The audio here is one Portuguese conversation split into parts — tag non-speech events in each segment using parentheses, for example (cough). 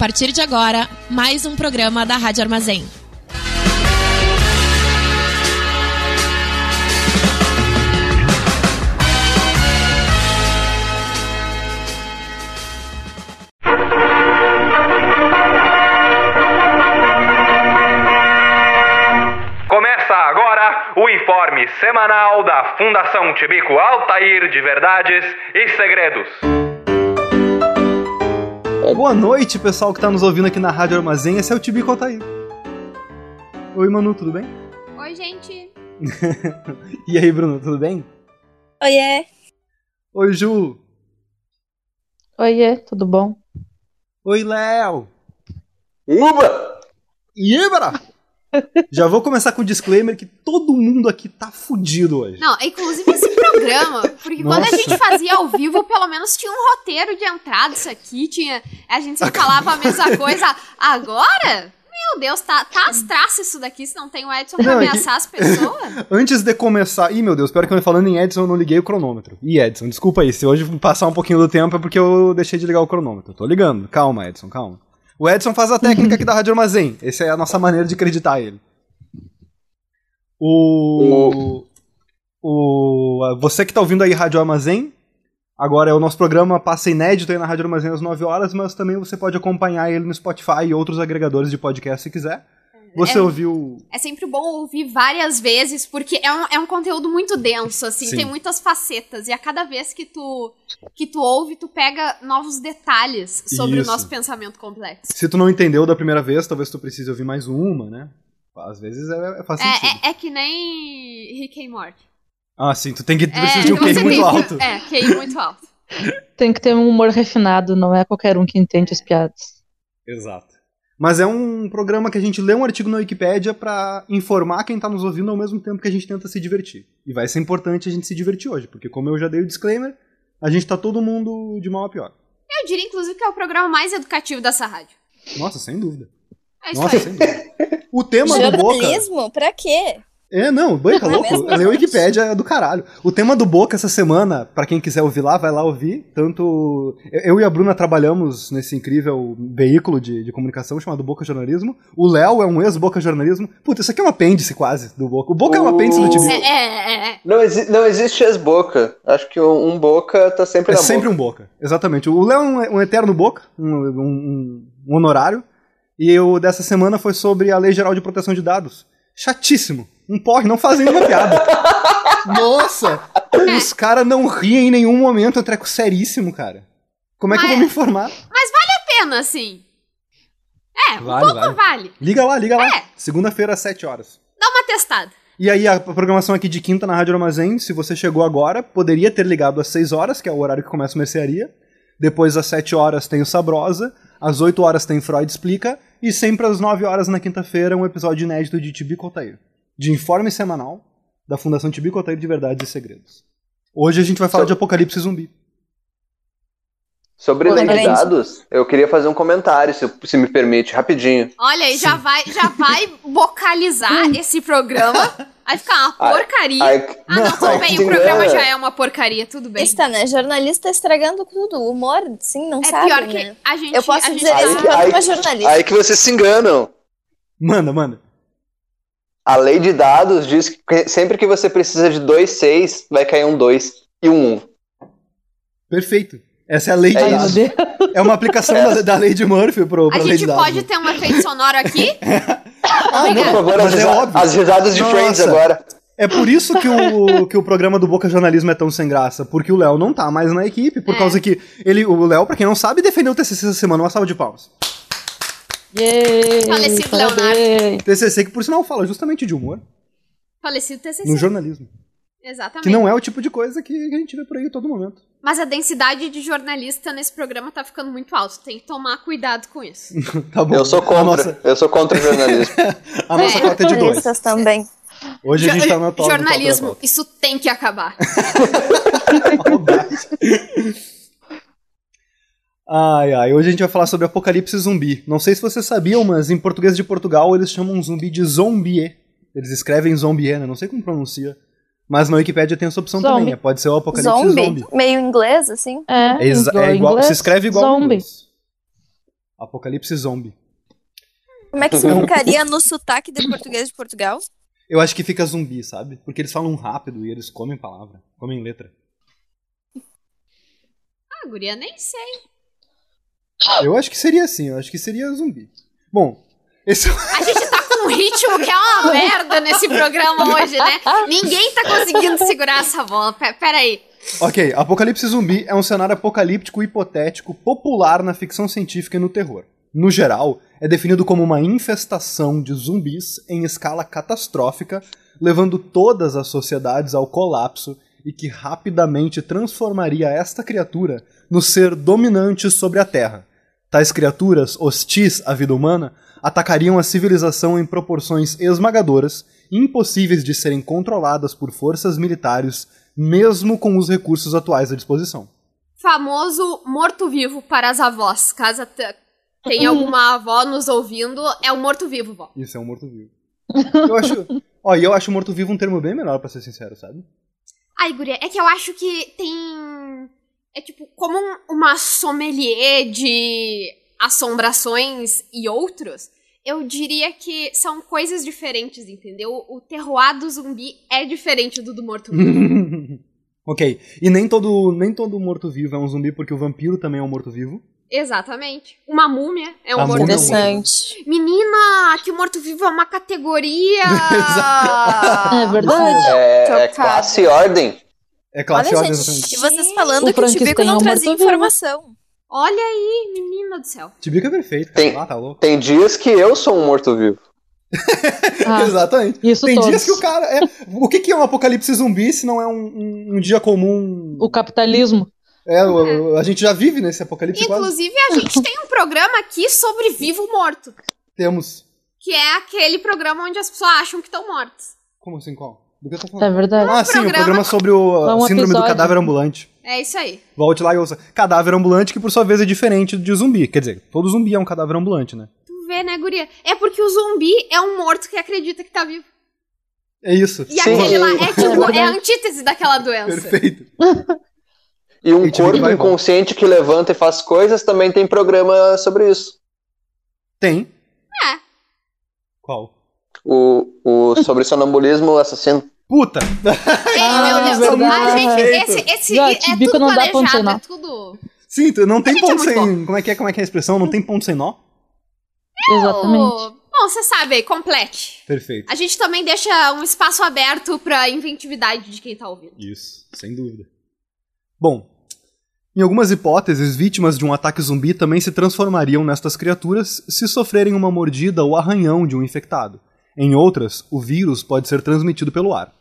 partir de agora, mais um programa da Rádio Armazém. O informe semanal da Fundação Tibico Altair de Verdades e Segredos. Boa noite, pessoal que está nos ouvindo aqui na Rádio Armazém. Esse é o Tibico Altair. Oi, Manu, tudo bem? Oi, gente. (laughs) e aí, Bruno, tudo bem? Oiê. Oi, Ju. Oiê, tudo bom? Oi, Léo. Uba! Ibra! Já vou começar com o disclaimer que todo mundo aqui tá fudido hoje. Não, inclusive esse programa, porque quando a Nossa. gente fazia ao vivo, pelo menos tinha um roteiro de entrada, isso aqui, tinha. A gente se falava a mesma coisa. Agora? Meu Deus, tá, tá as traças isso daqui, se não tem o Edson pra Não, ameaçar as pessoas. Antes de começar. Ih, meu Deus, pior que eu falando em Edson, eu não liguei o cronômetro. Ih, Edson, desculpa aí. Se hoje passar um pouquinho do tempo é porque eu deixei de ligar o cronômetro. Tô ligando. Calma, Edson, calma. O Edson faz a técnica aqui da Rádio Armazém. Essa é a nossa maneira de acreditar ele. O. O. Você que tá ouvindo aí Rádio Armazém. Agora é o nosso programa passa inédito aí na Rádio Armazém às 9 horas, mas também você pode acompanhar ele no Spotify e outros agregadores de podcast se quiser. Você É. ouviu É sempre bom ouvir várias vezes, porque é um, é um conteúdo muito denso, assim, Sim. tem muitas facetas. E a cada vez que tu, que tu ouve, tu pega novos detalhes sobre Isso. o nosso pensamento complexo. Se tu não entendeu da primeira vez, talvez tu precise ouvir mais uma, né? Às vezes é, é sentido. É, é, é que nem Rick e Morty. Ah, sim, tu tem que tu É, de um QI muito que- alto. É, QI muito alto. Tem que ter um humor refinado, não é qualquer um que entende as piadas. Exato. Mas é um programa que a gente lê um artigo na Wikipédia pra informar quem tá nos ouvindo ao mesmo tempo que a gente tenta se divertir. E vai ser importante a gente se divertir hoje, porque como eu já dei o disclaimer, a gente tá todo mundo de mal a pior. Eu diria, inclusive, que é o programa mais educativo dessa rádio. Nossa, sem dúvida. É isso Nossa, aí. sem dúvida. O tema do Boca. Jornalismo? Pra quê? É, não, banca Não é louco. Ler Wikipédia é do caralho. O tema do Boca essa semana, pra quem quiser ouvir lá, vai lá ouvir. Tanto eu e a Bruna trabalhamos nesse incrível veículo de, de comunicação chamado Boca Jornalismo. O Léo é um ex-Boca Jornalismo. Puta, isso aqui é um apêndice quase do Boca. O Boca é um apêndice do Uh. Tibico. É, é, é. Não, exi- não existe ex-boca. Acho que um, boca tá sempre É na sempre boca. um Boca, exatamente. O Léo é um, um eterno Boca, um, um- um honorário. E o dessa semana foi sobre a Lei Geral de Proteção de Dados. Chatíssimo. Um porre, não fazem nenhuma piada. (laughs) Nossa! Os caras não riem em nenhum momento, é um treco seríssimo, cara. Como é que eu vou me informar? Pena, assim. É, um Vale, pouco vale. vale. Liga lá, liga lá. É. Segunda-feira às 7 horas. Dá uma testada. E aí, a programação aqui de quinta na Rádio Armazém, se você chegou agora, poderia ter ligado às 6 horas, que é o horário que começa a mercearia. Depois, às 7 horas, tem o Sabrosa. Às 8 horas tem Freud Explica. E sempre às 9 horas na quinta-feira, um episódio inédito de Tibico Altair. De informe semanal da Fundação Tibico Altair de Verdades e Segredos. Hoje a gente vai falar So- de Apocalipse Zumbi. Sobre dados, eu queria fazer um comentário, se, se me permite, rapidinho. Olha aí, já vai, já vai bocalizar (laughs) esse programa. Vai ficar uma porcaria. Ai, ah, não, tudo ai, bem, que o programa engana. já é uma porcaria, tudo bem. Está, né? Jornalista estragando tudo. O humor, sim, não É sabe, pior que né? a gente. Eu posso gente dizer tá- isso Ai, enquanto ai, uma jornalista. Aí que vocês se enganam. Manda, manda. A lei de dados diz que sempre que você precisa de dois seis, vai cair um 2 e um 1. Um. Perfeito. Essa é a lei de É meu dados. É uma aplicação da, da lei de Murphy pro, pra A lei de gente dados. pode ter um efeito sonoro aqui? (laughs) Não, Por favor, as, Mas é óbvio. as risadas de Nossa. Friends agora. É por isso que o, que o programa do Boca Jornalismo é tão sem graça, porque o Léo não tá mais na equipe, por É. causa que ele, o Léo, pra quem não sabe, defendeu o TCC essa semana, uma salva de palmas. Yay, Falecido parabéns. TCC que, por sinal, fala justamente de humor Falecido TCC. no jornalismo. Exatamente. Que não é o tipo de coisa que a gente vê por aí a todo momento. Mas a densidade de jornalista nesse programa tá ficando muito alta. Tem que tomar cuidado com isso. (laughs) Tá bom. Eu sou contra. nossa, Eu sou contra o jornalismo. (laughs) a nossa É. cota é de dois. Jornalistas também. Hoje a gente tá na top. Jornalismo, isso tem que acabar. (laughs) Ai, ai. Hoje a gente vai falar sobre apocalipse zumbi. Não sei se vocês sabiam, mas em português de Portugal eles chamam zumbi de zombie. Eles escrevem zombie, né? Não sei como pronuncia. Mas na Wikipédia tem essa opção Zombie. também. é, Pode ser o apocalipse Zombie. zombie. Meio inglês, assim. É, É, é igual, inglês, se escreve igual zombie. inglês. Apocalipse zombie. Como é que se ficaria no sotaque de português de Portugal? Eu acho que fica zumbi, sabe? Porque eles falam rápido e eles comem palavra, comem letra. Ah, guria, nem sei. Eu acho que seria assim, eu acho que seria zumbi. Bom, esse é A gente tá com um ritmo que é uma (laughs) merda nesse programa hoje, né? Ninguém tá conseguindo segurar essa bola. Pe- Pera aí. Ok, Apocalipse Zumbi é um cenário apocalíptico hipotético popular na ficção científica e no terror. No geral, é definido como uma infestação de zumbis em escala catastrófica, levando todas as sociedades ao colapso e que rapidamente transformaria esta criatura no ser dominante sobre a Terra. Tais criaturas, hostis à vida humana, atacariam a civilização em proporções esmagadoras, impossíveis de serem controladas por forças militares, mesmo com os recursos atuais à disposição. Famoso morto-vivo para as avós. Caso te- tenha alguma avó nos ouvindo, é o morto-vivo, vó. Isso é um morto-vivo. Eu acho. (laughs) Ó, e eu acho morto-vivo um termo bem melhor, pra ser sincero, sabe? Ai, guria, é que eu acho que tem. É tipo, como um- uma sommelier de assombrações e outros, eu diria que são coisas diferentes, entendeu? O terroir do zumbi é diferente do do morto-vivo. (laughs) ok. E nem todo, nem todo morto-vivo é um zumbi, porque o vampiro também é um morto-vivo. Exatamente. Uma múmia é um múmia é morto-vivo. Interessante. Menina, que o morto-vivo é uma categoria! (laughs) É verdade. É, é classe e ordem. É classe Olha, gente, exatamente. e vocês falando O que o Tibico é não trazia informação. Olha aí, menina do céu. Tibica é perfeito. Tem- Ah, tá louco. Tem dias que eu sou um morto-vivo. Ah, (laughs) Exatamente. isso Tem todos. dias que o cara é. O que, que é um apocalipse zumbi se não é um, um- um dia comum? O capitalismo. É, o- a gente já vive nesse apocalipse quase. Inclusive, a gente tem um programa aqui sobre vivo morto. Temos. Que é aquele programa onde as pessoas acham que estão mortos. Como assim, qual? Do que eu tô É falando? verdade. Ah, sim, o programa- sobre o É um síndrome do episódio. cadáver ambulante. É isso aí. Volte lá e ouça. Cadáver ambulante, que por sua vez é diferente de zumbi. Quer dizer, todo zumbi é um cadáver ambulante, né? Tu vê, né, guria? É porque o zumbi é um morto que acredita que tá vivo. É isso. E Sim. aquele lá é tipo, é, a antítese daquela doença. Perfeito. (laughs) E um tipo, corpo vai inconsciente que levanta e faz coisas também tem programa sobre isso. Tem. É. Qual? O, o sobre sonambulismo assassino. Puta! Ah, meu Deus. gente, esse, esse Já, é tudo não dá ponto sem planejado, nó. é tudo... Sim, não tem é ponto muito sem. Como é que é? Como é que é a expressão? Não tem ponto sem nó? Exatamente. Oh, Bom, você sabe aí, complete. Perfeito. A gente também deixa um espaço aberto pra inventividade de quem tá ouvindo. Isso, sem dúvida. Bom, em algumas hipóteses, vítimas de um ataque zumbi também se transformariam nestas criaturas se sofrerem uma mordida ou arranhão de um infectado. Em outras, o vírus pode ser transmitido pelo ar.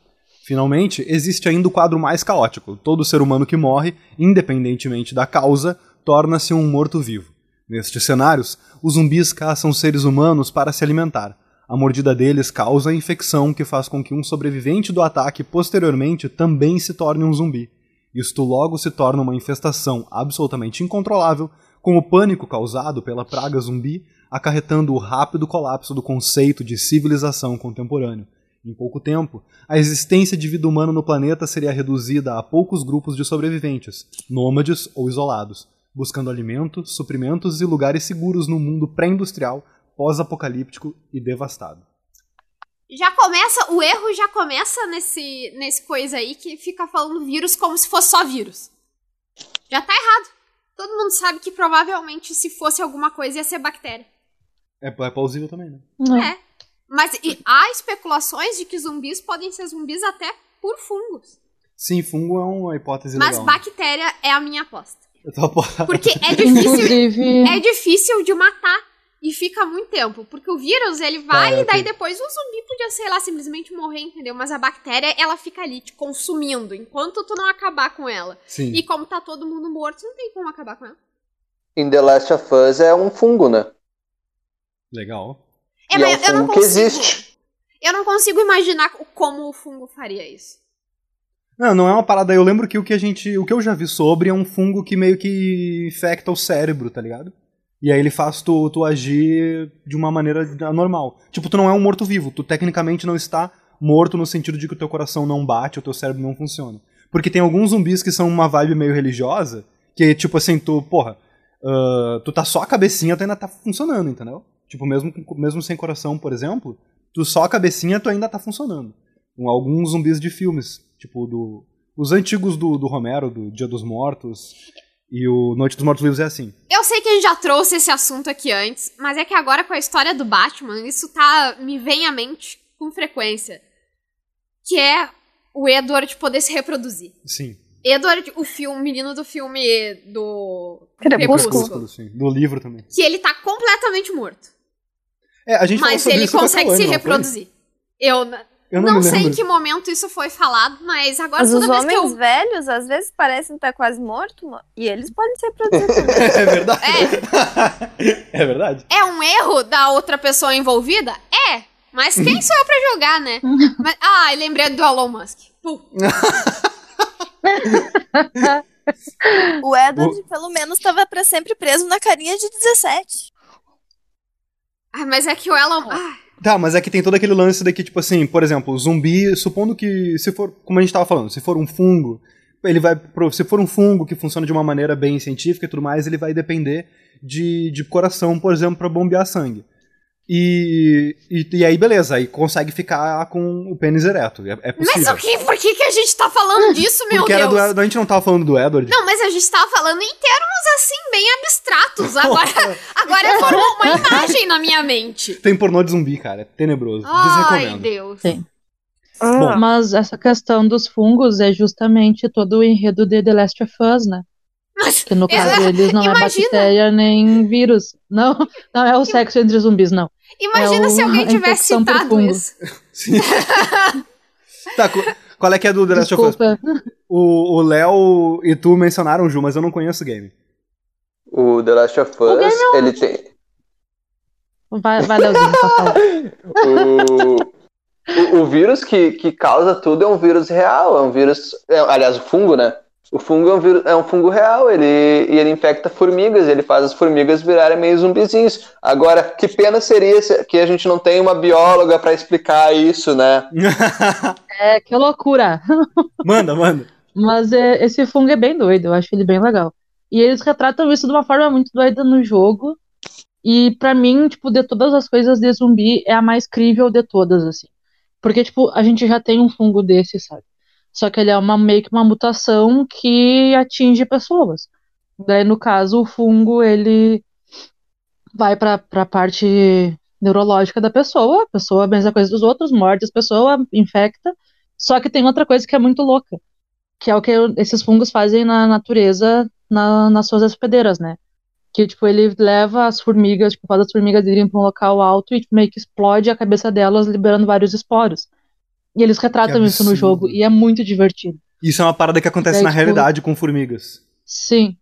Finalmente, existe ainda o quadro mais caótico. Todo ser humano que morre, independentemente da causa, torna-se um morto-vivo. Nestes cenários, os zumbis caçam seres humanos para se alimentar. A mordida deles causa a infecção que faz com que um sobrevivente do ataque posteriormente também se torne um zumbi. Isto logo se torna uma infestação absolutamente incontrolável, com o pânico causado pela praga zumbi acarretando o rápido colapso do conceito de civilização contemporâneo. Em pouco tempo, a existência de vida humana no planeta seria reduzida a poucos grupos de sobreviventes, nômades ou isolados, buscando alimento, suprimentos e lugares seguros no mundo pré-industrial, pós-apocalíptico e devastado. Já começa, o erro já começa nesse, nesse coisa aí que fica falando vírus como se fosse só vírus. Já tá errado. Todo mundo sabe que provavelmente se fosse alguma coisa ia ser bactéria. É, é plausível também, né? É. Mas e há especulações de que zumbis podem ser zumbis até por fungos. Sim, fungo é uma hipótese Mas legal. né? bactéria é a minha aposta. Eu tô apo- Porque é (laughs) difícil, Inclusive, é difícil de matar e fica muito tempo. Porque o vírus, ele vai Tá, e daí depois o zumbi podia, sei lá, simplesmente morrer, entendeu? Mas a bactéria, ela fica ali te consumindo enquanto tu não acabar com ela. Sim. E como tá todo mundo morto, não tem como acabar com ela. Em The Last of Us é um fungo, né? Legal. É, e é um mas eu não fungo que consigo. existe. Eu não consigo imaginar o- como o fungo faria isso. Não, não é uma parada. Eu lembro que o que a gente. O que eu já vi sobre é um fungo que meio que infecta o cérebro, tá ligado? E aí ele faz tu, tu agir de uma maneira anormal. Tipo, tu não é um morto-vivo. Tu tecnicamente não está morto no sentido de que o teu coração não bate, o teu cérebro não funciona. Porque tem alguns zumbis que são uma vibe meio religiosa, que tipo assim, tu, porra, ah, tu tá só a cabecinha, tu ainda tá funcionando, entendeu? Tipo, mesmo, mesmo sem coração, por exemplo, tu só a cabecinha, tu ainda tá funcionando. Com alguns zumbis de filmes, tipo, do, os antigos do, do Romero, do Dia dos Mortos, e o Noite dos Mortos Vivos é assim. Eu sei que a gente já trouxe esse assunto aqui antes, mas é que agora com a história do Batman, isso tá me vem à mente com frequência. Que é o Edward poder se reproduzir. Sim. Edward, o filme, menino do filme do Crepúsculo. Crepúsculo, sim. Do livro também. Que ele tá completamente morto. É, a gente Mas ele consegue se reproduzir. Eu, Eu não, não, sei em que momento isso foi falado, mas agora Mas toda os vez que homens eu. velhos, às vezes, parecem estar quase mortos, mo- e eles podem se reproduzir (laughs) também. É verdade. É, (laughs) É verdade. é um erro da outra pessoa envolvida? É. Mas quem (laughs) sou eu pra julgar, né? Mas, ah, lembrei do Elon Musk. Pum. O Edward, pelo menos, estava pra sempre preso na carinha de 17. Ah, mas é que o Elon. Ah, Tá, mas é que tem todo aquele lance daqui, tipo assim, por exemplo, o zumbi, supondo que, se for, como a gente tava falando, se for um fungo, ele vai, pro- se for um fungo que funciona de uma maneira bem científica e tudo mais, ele vai depender de, de coração, por exemplo, pra bombear sangue. E, e, e aí, beleza, aí consegue ficar com o pênis ereto, é, é mas possível. o que, por que, que a gente tá falando disso, meu Porque Deus? era do, a gente não tava falando do Edward? Não, mas a gente tava falando em termos assim, bem abstratos. (laughs) Agora, agora formou uma imagem na minha mente. Tem pornô de zumbi, cara, é tenebroso, Ai, desrecomendo. Deus. Sim. Bom. Mas essa questão dos fungos é justamente todo o enredo de The Last of Us, né? Mas, Que no caso deles não é imagina. bactéria nem vírus. Não, não é o sexo entre zumbis, não. Imagina É se alguém tivesse citado isso. Sim. (laughs) tá, qual é que é do The Last of Us? O Léo e tu mencionaram, Ju, mas eu não conheço o game. O The Last of Us, é ele tem. Vai, vai Leozinho, pra falar. O, o, o vírus que, que causa tudo é um vírus real, é um vírus. é, aliás, o fungo, né? O fungo é um, é um fungo real, ele, e ele infecta formigas, ele faz as formigas virarem meio zumbizinhos. Agora, que pena seria se- que a gente não tem uma bióloga pra explicar isso, né? (laughs) É, que loucura. (laughs) manda, manda. Mas é, esse fungo é bem doido, eu acho ele bem legal. E eles retratam isso de uma forma muito doida no jogo. E pra mim, tipo, de todas as coisas de zumbi, é a mais crível de todas, assim. Porque, tipo, a gente já tem um fungo desse, sabe? Só que ele é uma, meio que uma mutação que atinge pessoas. Daí, no caso, o fungo, ele vai pra, pra parte neurológica da pessoa, a pessoa, a mesma coisa dos outros, morde as pessoas, infecta. Só que tem outra coisa que é muito louca, que é o que esses fungos fazem na natureza, na- nas suas hospedeiras, né? Que, tipo, ele leva as formigas, tipo, faz as formigas irem pra um local alto e meio que explode a cabeça delas, liberando vários esporos. E eles retratam isso no jogo, e é muito divertido. Isso é uma parada que acontece Daí, na tipo, realidade com formigas. Sim.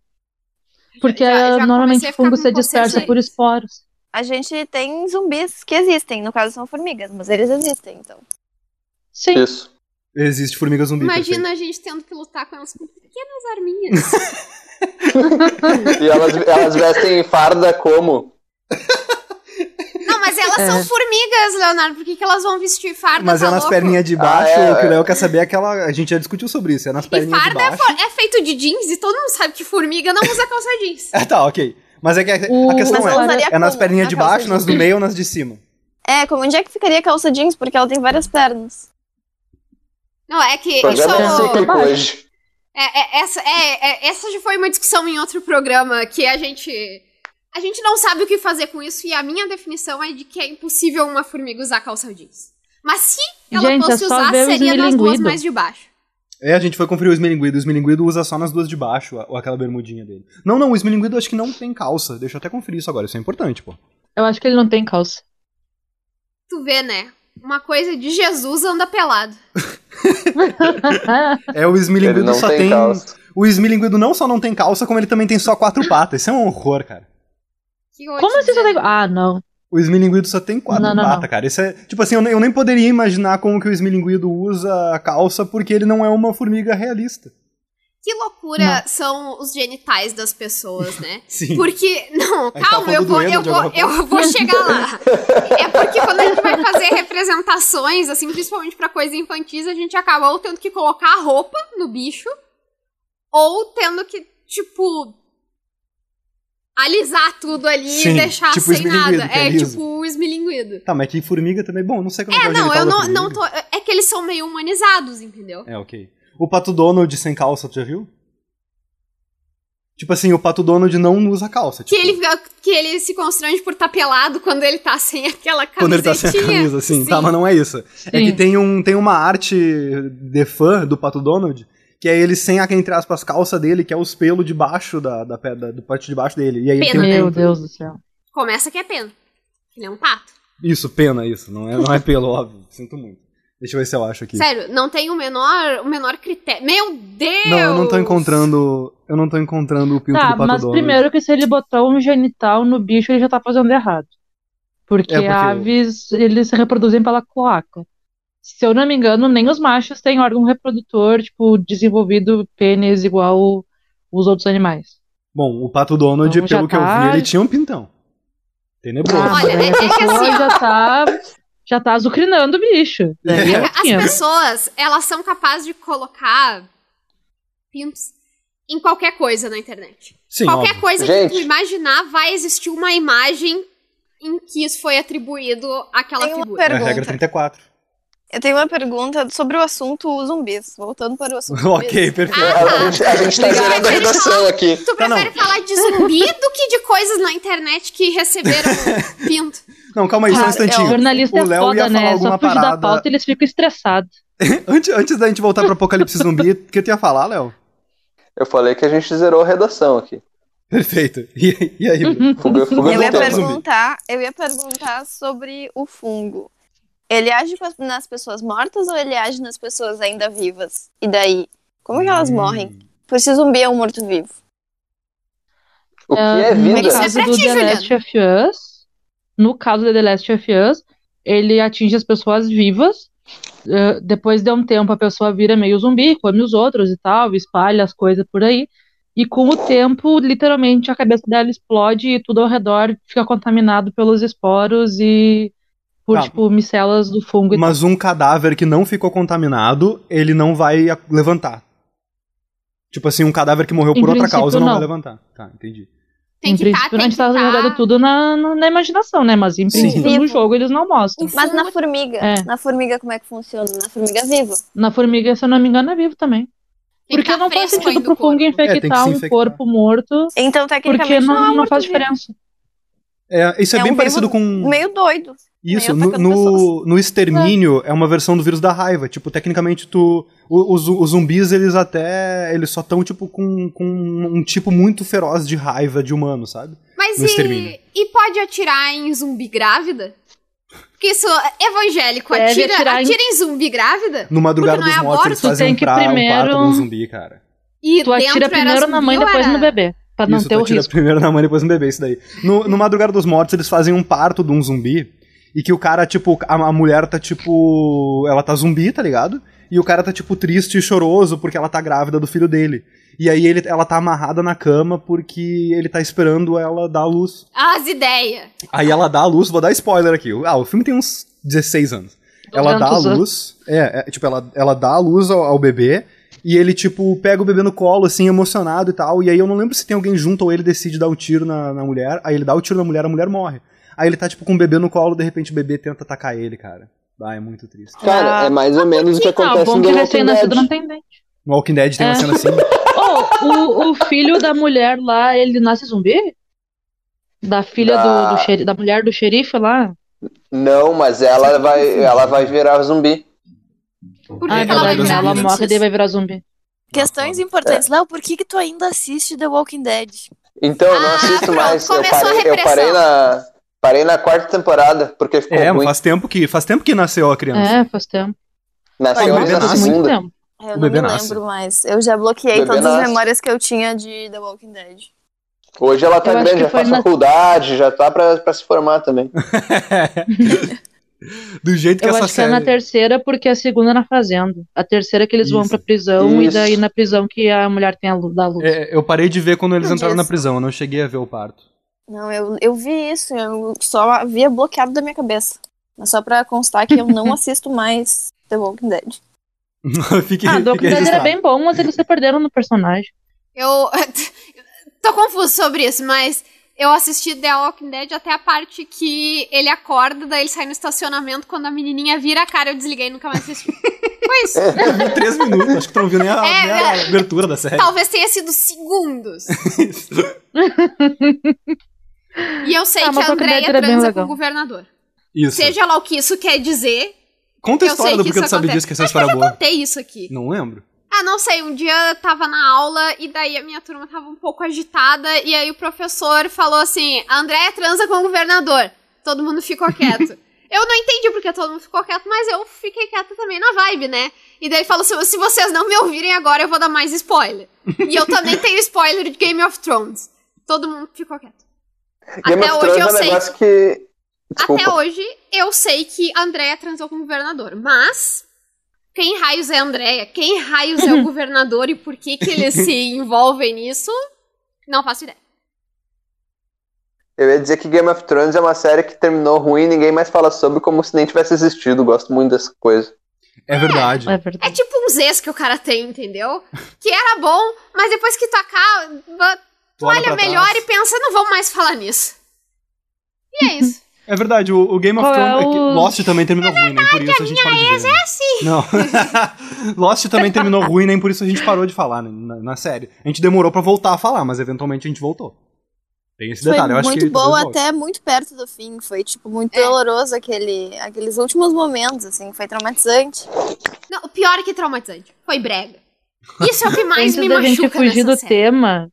Porque Já- já normalmente fungo se dispersa por esporos. A gente tem zumbis que existem, no caso são formigas, mas eles existem, então. Sim. Isso. Existe formiga zumbi. Imagina a gente tendo que lutar com elas com pequenas arminhas. (laughs) E elas, elas (laughs) vestem farda como? Não, mas elas É. são formigas, Leonardo. Por que, que elas vão vestir farda? Mas tá é nas louco? perninhas de baixo, Ah, é, o que o é. Léo quer saber é aquela. A gente já discutiu sobre isso, é nas E perninhas de farda é, baixo. for- é feito de jeans e todo mundo sabe que formiga não usa calça jeans. (laughs) É, tá, ok. Mas é que a, questão é, é nas perninhas Na de baixo, nas do meio ou nas de cima. É, como onde é que ficaria a calça jeans? Porque ela tem várias pernas. Não, é que isso. é. É, é- essa, é, é- essa já foi uma discussão em outro programa que a gente. A gente não sabe o que fazer com isso e a minha definição é de que é impossível uma formiga usar calça jeans. Mas se ela Gente, fosse é usar, seria nas duas mais de baixo. É, a gente foi conferir o esmilinguido. O esmilinguido usa só nas duas de baixo, ou aquela bermudinha dele. Não, não, o esmilinguido acho que não tem calça. Deixa eu até conferir isso agora, isso é importante, pô. Eu acho que ele não tem calça. Tu vê, né? Uma coisa de Jesus anda pelado. (laughs) É, o esmilinguido não só tem, tem. O esmilinguido não só não tem calça, como ele também tem só quatro patas. Isso é um horror, cara. Eu Como assim só tem. Ah, não. O esmilinguido só tem quatro Não, não, patas, não. cara. Isso é. Tipo assim, eu nem, eu nem poderia imaginar como que o esmilinguido usa a calça, porque ele não é uma formiga realista. Que loucura são os genitais das pessoas, né? (laughs) Sim. Porque. Não, tá calma, eu falando do vou, eu, vou, eu vou chegar lá. (laughs) É porque quando a gente vai fazer representações, assim, principalmente pra coisas infantis, a gente acaba ou tendo que colocar a roupa no bicho, ou tendo que, tipo. Alisar tudo ali Sim, e deixar tipo sem nada. que é É, tipo o esmilinguido. Tá, mas que formiga também. Bom, não sei como é, que É, é não, eu não, não tô. É que eles são meio humanizados, entendeu? É, ok. O Pato Donald sem calça, tu já viu? Tipo assim, o Pato Donald não usa calça. Que tipo, ele, fica- que ele se constrange por estar pelado quando ele tá sem aquela camisetinha. Quando ele tá sem a camisa, assim. Tá, mas não é isso. É Sim. que tem, um, tem uma arte de fã do Pato Donald, que é ele sem, a, entre aspas, calça dele, que é os pelos de baixo da, da, pedra, do parte de baixo dele. E aí Pena. um Meu. Deus do céu. Começa que é pena. Ele é um pato. Isso, pena, isso. Não é, não é pelo, óbvio. Sinto muito. Deixa eu ver se eu acho aqui. Sério, não tem o menor, o menor critério. Meu Deus! Não, eu não tô encontrando. Eu não tô encontrando o pinto Tá, do Pato mas Donald. primeiro que se ele botar um genital no bicho, ele já tá fazendo errado. Porque, É, porque aves, eles se reproduzem pela cloaca. Se eu não me engano, nem os machos têm órgão reprodutor, tipo, desenvolvido pênis igual os outros animais. Bom, o Pato Donald, Então pelo que eu tá- vi, ele tinha um pintão. Tenebroso. Ah, Olha, é- é que assim, já tá, já tá azucrinando o bicho. Daí é As tinha. pessoas, elas são capazes de colocar pintos em qualquer coisa na internet. Sim, qualquer óbvio. coisa Gente. que tu imaginar, vai existir uma imagem em que isso foi atribuído àquela Tem uma figura. É a pergunta. regra 34. Eu tenho uma pergunta sobre o assunto zumbis. Voltando para o assunto (laughs) ok, perfeito. A, gente, a gente tá Legal. zerando a redação aqui. Tu Tá, não. prefere falar de zumbi do que de coisas na internet que receberam (laughs) pinto? Não, calma aí, só um Cara, instantinho. O jornalista o é Léo ia foda, falar né? alguma Só fugir da parada. pauta eles ficam estressados. (laughs) Antes, antes da gente voltar pro Apocalipse Zumbi, o que tu ia falar, Léo? Eu falei que a gente zerou a redação aqui. Perfeito. E, e aí? Fuga, fuga Eu ia perguntar, eu ia perguntar sobre o fungo. Ele age nas pessoas mortas ou ele age nas pessoas ainda vivas? E daí, como que elas morrem? Por se zumbi é um morto-vivo. O que é No vida? É caso pra do The. Last of Us, no caso do The Last of Us, ele atinge as pessoas vivas. eh, depois de um tempo, a pessoa vira meio zumbi, come os outros e tal, espalha as coisas por aí. E com o tempo, literalmente, a cabeça dela explode e tudo ao redor fica contaminado pelos esporos e por, Tá. tipo, micelas do fungo e Mas um cadáver que não ficou contaminado, ele não vai levantar. Tipo assim, um cadáver que morreu Em por outra causa não, não. vai levantar. Tá, entendi. Tem em que tá, princípio, tem a gente tá tá- jogando tudo na, na, na imaginação, né? Mas em Sim. princípio, no Vivo. jogo eles não mostram. Mas na formiga, É. na formiga como é que funciona? Na formiga viva. Na formiga, se eu não me engano, é vivo também. tem que Porque tá não faz sentido pro fungo É, infectar se um corpo morto, Então, tecnicamente, porque não, não, é não faz diferença. É, isso é, É bem um parecido com. Meio doido. Isso, no, no, no extermínio é uma versão do vírus da raiva. Tipo, tecnicamente, tu. o- Os, os zumbis, eles até. Eles só estão, tipo, com, com um tipo muito feroz de raiva de humano, sabe? Mas no extermínio. e, e pode atirar em zumbi grávida? Porque isso, evangélico, Deve atira, atirar em- atira em zumbi grávida? No Madrugada dos não é Mortos, eles aborto? fazem Tem um, que pra, um primeiro- parto de um zumbi, cara. E Tu atira primeiro na mãe, depois era- no bebê. Pra não Isso, ter tu o atira risco. primeiro na mãe, depois no bebê, isso daí. No, no Madrugada dos Mortos, eles fazem um parto de um zumbi. E que o cara, tipo, a, a mulher tá, tipo. Ela tá zumbi, tá ligado? E o cara tá, tipo, triste e choroso porque ela tá grávida do filho dele. E aí ele, ela tá amarrada na cama porque ele tá esperando ela dar a luz. As ideias. Aí ela dá a luz, vou dar spoiler aqui. Ah, o filme tem uns 16 anos. Ela dá a 200 anos. luz, é, é, tipo, ela, ela dá a luz ao, ao bebê, e ele, tipo, pega o bebê no colo, assim, emocionado e tal, e aí eu não lembro se tem alguém junto ou ele decide dar o tiro na, na mulher, aí ele dá o tiro na mulher, a mulher morre. Aí ele tá, tipo, com o bebê no colo, de repente o bebê tenta atacar ele, cara. Ah, é muito triste. Cara, é mais ou menos o que Ah, acontece bom no que The Walking recém-nascido não Dead. tem dente. No Walking Dead tem uma É. cena assim. (laughs) Oh, o, o filho da mulher lá, ele nasce zumbi? Da filha Da- Do, do xeri- da mulher do xerife lá? Não, mas ela vai, ela vai virar zumbi. Por que Ah, é que ela vai virar Ela zumbi? morre e vai virar zumbi. Questões importantes. Léo, por que que tu ainda assiste The Walking Dead? Então, eu não Ah, assisto pronto, mais. Eu parei, eu parei na. Parei na quarta temporada, porque ficou É, ruim. faz tempo que faz tempo que nasceu a criança. É, faz tempo. Nasceu Ah, na nasce. segunda. tempo. Eu O não bebê me nasce. lembro mais. Eu já bloqueei todas as nasce. memórias que eu tinha de The Walking Dead. Hoje ela tá Eu grande, já faz na- faculdade, já tá pra, pra se formar também. (laughs) Do jeito que Eu essa acho que é série. na terceira, porque a segunda é na fazenda. A terceira é que eles vão Isso. pra prisão e Isso. daí na prisão que a mulher tem a luz, da luz. É, eu parei de ver quando eles entraram na disso. prisão, eu não cheguei a ver o parto. Não, eu, eu vi isso, eu só havia bloqueado da minha cabeça. Mas só pra constar que eu não (laughs) assisto mais The Walking Dead. (laughs) fique, Ah, fique Walking Dead era bem bom, mas eles se perderam no personagem. Eu (laughs) tô confuso sobre isso, mas Eu assisti The Walking Dead até a parte que ele acorda, daí ele sai no estacionamento, quando a menininha vira a cara, eu desliguei e nunca mais assisti. Foi isso. Eu vi três minutos, acho que tu não viu nem a, É, nem a é. abertura da série. Talvez tenha sido segundos. E eu sei Ah, que a bem transa com o governador. Isso. Seja lá o que isso quer dizer, Conta a eu história do que porquê isso tu sabe acontece. disso, que essa Acho que eu história é boa. contei isso aqui. Não lembro. Ah, não sei, um dia eu tava na aula e daí a minha turma tava um pouco agitada e aí o professor falou assim, a Andréia transa com o governador. Todo mundo ficou quieto. (laughs) eu não entendi porque todo mundo ficou quieto, mas eu fiquei quieta também na vibe, né? E daí ele falou, se, se vocês não me ouvirem agora, eu vou dar mais spoiler. e eu também tenho spoiler de Game of Thrones. Todo mundo ficou quieto. Game Até of hoje Thrones é eu um sei negócio que. Desculpa. Até hoje, eu sei que a Andrea transou com o governador, mas quem raios é a Andrea? Quem raios é o (laughs) governador e por que que eles se (laughs) envolvem nisso? Não faço ideia. Eu ia dizer que Game of Thrones é uma série que terminou ruim e ninguém mais fala sobre como se nem tivesse existido. Gosto muito dessa coisa. É verdade. É É verdade. tipo um Zs que o cara tem, entendeu? Que era bom, mas depois que tu acaba, tu olha melhor trás. e pensa, não vamos mais falar nisso. E é isso. É verdade, o, o Game of Qual é Thrones. é o- Lost também terminou ruim, nem por isso a gente parou de ver. né? assim. Não. (laughs) Lost também terminou ruim, nem por isso a gente parou de falar né, na, na série. A gente demorou pra voltar a falar, mas eventualmente a gente voltou. Tem esse Foi detalhe, eu acho muito que. boa talvez volte. até muito perto do fim. Foi, tipo, muito É. doloroso aquele, aqueles últimos momentos, assim. Foi traumatizante. Não, o pior é que traumatizante. Foi brega. Isso é o que (laughs) mais Antes me da gente machuca fugir do série. tema,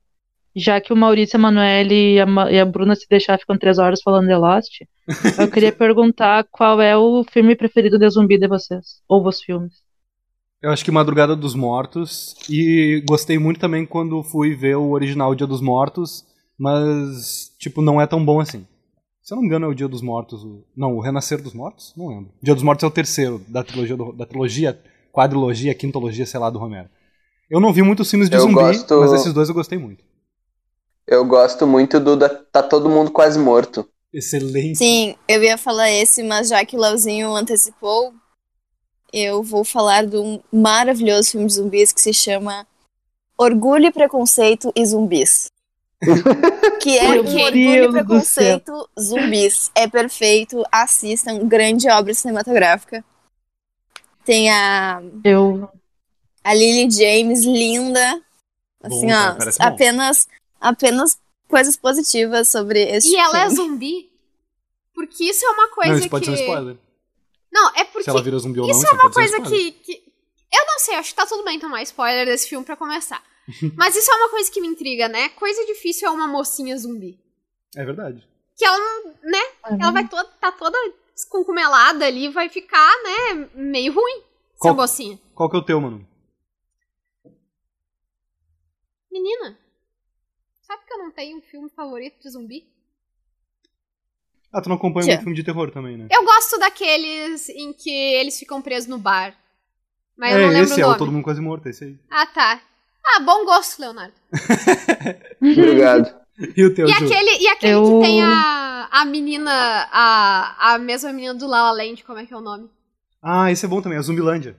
já que o Maurício, a Emanuele e e a Bruna se deixar ficam três horas falando de Lost, (laughs) eu queria perguntar qual é o filme preferido de zumbi de vocês. Ou os filmes. Eu acho que Madrugada dos Mortos. E gostei muito também quando fui ver o original Dia dos Mortos. Mas, tipo, não é tão bom assim. Se eu não me engano, é o Dia dos Mortos. o- Não, o Renascer dos Mortos? Não lembro. Dia dos Mortos é o terceiro da trilogia, do- da trilogia quadrilogia, quintologia, sei lá, do Romero. Eu não vi muitos filmes de Eu zumbi, gosto- mas esses dois eu gostei muito. Eu gosto muito do da, Tá Todo Mundo Quase Morto. Excelente. Sim, eu ia falar esse, mas já que o Leozinho antecipou, eu vou falar de um maravilhoso filme de zumbis que se chama Orgulho, Preconceito e Zumbis. (laughs) que é Meu um Orgulho e do Preconceito Zumbis. É perfeito, assistam, grande obra cinematográfica. Tem a, Eu. a Lily James, linda. Assim, Bom, ó, parece bom. Apenas, coisas positivas sobre esse E ela é zumbi? Porque isso é uma coisa não, isso pode que... ser um spoiler. Não, é porque Se ela vira zumbi ou não, isso é uma pode um coisa que, que... Eu não sei, acho que tá tudo bem tomar spoiler desse filme pra começar. (laughs) Mas isso é uma coisa que me intriga, né? Coisa difícil é uma mocinha zumbi. É verdade. Que ela não, né? Ela vai toda, tá toda esconcumelada ali, vai ficar, né, meio ruim. Qual- Essa mocinha. Qual que é o teu, mano? Menina, sabe que eu não tenho um filme favorito de zumbi? Ah, tu não acompanha Tchê. muito filme de terror também, né? Eu gosto daqueles em que eles ficam presos no bar. Mas eu é, não lembro esse o é o nome. Todo Mundo Quase Morto, esse aí. Ah, tá. Ah, bom gosto, Leonardo. (laughs) Obrigado. E o teu, E Ju? aquele, e aquele Eu- que tem a, a menina, a, a mesma menina do La La Land, como é que é o nome? Ah, esse é bom também, a Zumbilândia.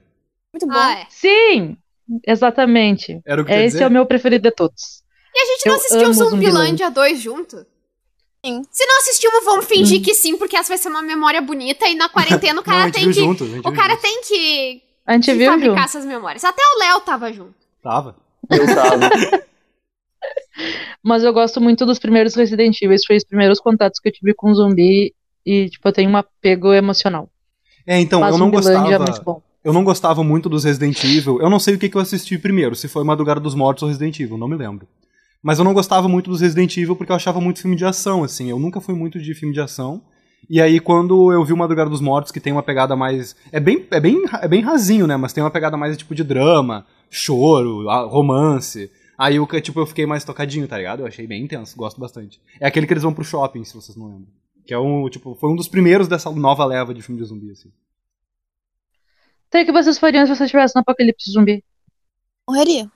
Muito bom. Ah, é. Sim! Exatamente. Era o que ia Esse dizer? é o meu preferido de todos. E a gente não Eu assistiu Zumbilândia 2 junto? Sim. Se não assistimos, vamos fingir que sim, porque essa vai ser uma memória bonita e na (laughs) quarentena o Não, cara gente tem que. junto, O cara junto. tem que, A gente que viu, fabricar Ju? essas memórias. Até o Léo tava junto. Tava. Eu tava. (laughs) Mas eu gosto muito dos primeiros Resident Evil. Foi os primeiros contatos que eu tive com zumbi. E, tipo, eu tenho um apego emocional. É, então, Mas eu não é gostava. muito bom. Eu não gostava muito dos Resident Evil. Eu não sei o que, que eu assisti primeiro, se foi Madrugada dos Mortos ou Resident Evil, não me lembro. Mas eu não gostava muito dos Resident Evil porque eu achava muito filme de ação, assim. Eu nunca fui muito de filme de ação. E aí, quando eu vi o Madrugada dos Mortos, que tem uma pegada mais. É bem, é bem, é bem rasinho, né? Mas tem uma pegada mais tipo de drama, choro, romance. Aí eu, tipo, eu fiquei mais tocadinho, tá ligado? Eu achei bem intenso, gosto bastante. É aquele que eles vão pro shopping, se vocês não lembram. Que é um, tipo, foi um dos primeiros dessa nova leva de filme de zumbi, assim. Então, o que vocês fariam se vocês estivessem no apocalipse zumbi? Morreria.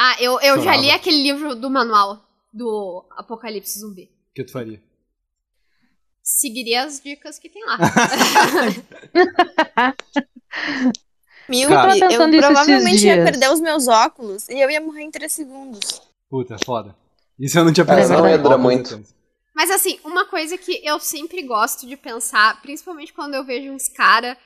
Ah, eu, eu já li aquele livro do manual do Apocalipse Zumbi. O que tu faria? Seguiria as dicas que tem lá. (laughs) Cara, Eu eu provavelmente ia perder os meus óculos e eu ia morrer em 3 segundos. Puta, foda. Isso eu não tinha É, pensado. não ia durar muito. certeza. Mas assim, uma coisa que eu sempre gosto de pensar, principalmente quando eu vejo uns caras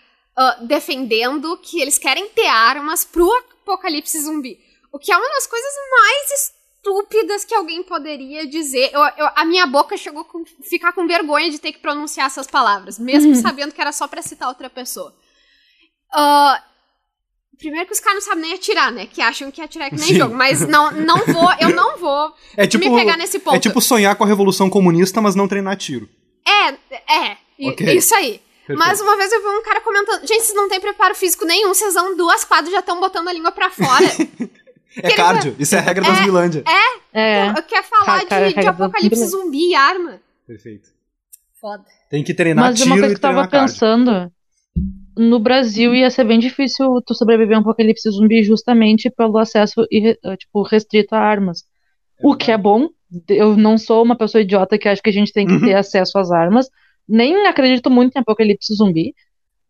defendendo que eles querem ter armas pro apocalipse zumbi. O que é uma das coisas mais estúpidas que alguém poderia dizer. Eu, eu- a minha boca chegou a ficar com vergonha de ter que pronunciar essas palavras, mesmo sabendo que era só pra citar outra pessoa. Ah, primeiro que os caras não sabem nem atirar, né? Que acham que atirar é que nem Sim. jogo. Mas não, não vou, eu não vou É tipo, me pegar nesse ponto. é tipo sonhar com a revolução comunista, mas não treinar tiro. É, é, i- Ok. isso aí. Perfeito. Mas uma vez eu vi um cara comentando, gente, vocês não têm preparo físico nenhum, vocês dão duas quadras já estão botando a língua pra fora. (laughs) É cardio. Isso é a regra da Zumbilândia. É. Quer falar Ca- cara, de, de apocalipse zumbi. e arma. Perfeito. Foda. Tem que treinar Mas tiro uma coisa que eu tava treinar cardio. pensando, no Brasil ia ser bem difícil tu sobreviver a um apocalipse zumbi justamente pelo acesso eh, tipo, restrito a armas. O que é bom, eu não sou uma pessoa idiota que acha que a gente tem que Uhum. ter acesso às armas, nem acredito muito em apocalipse zumbi,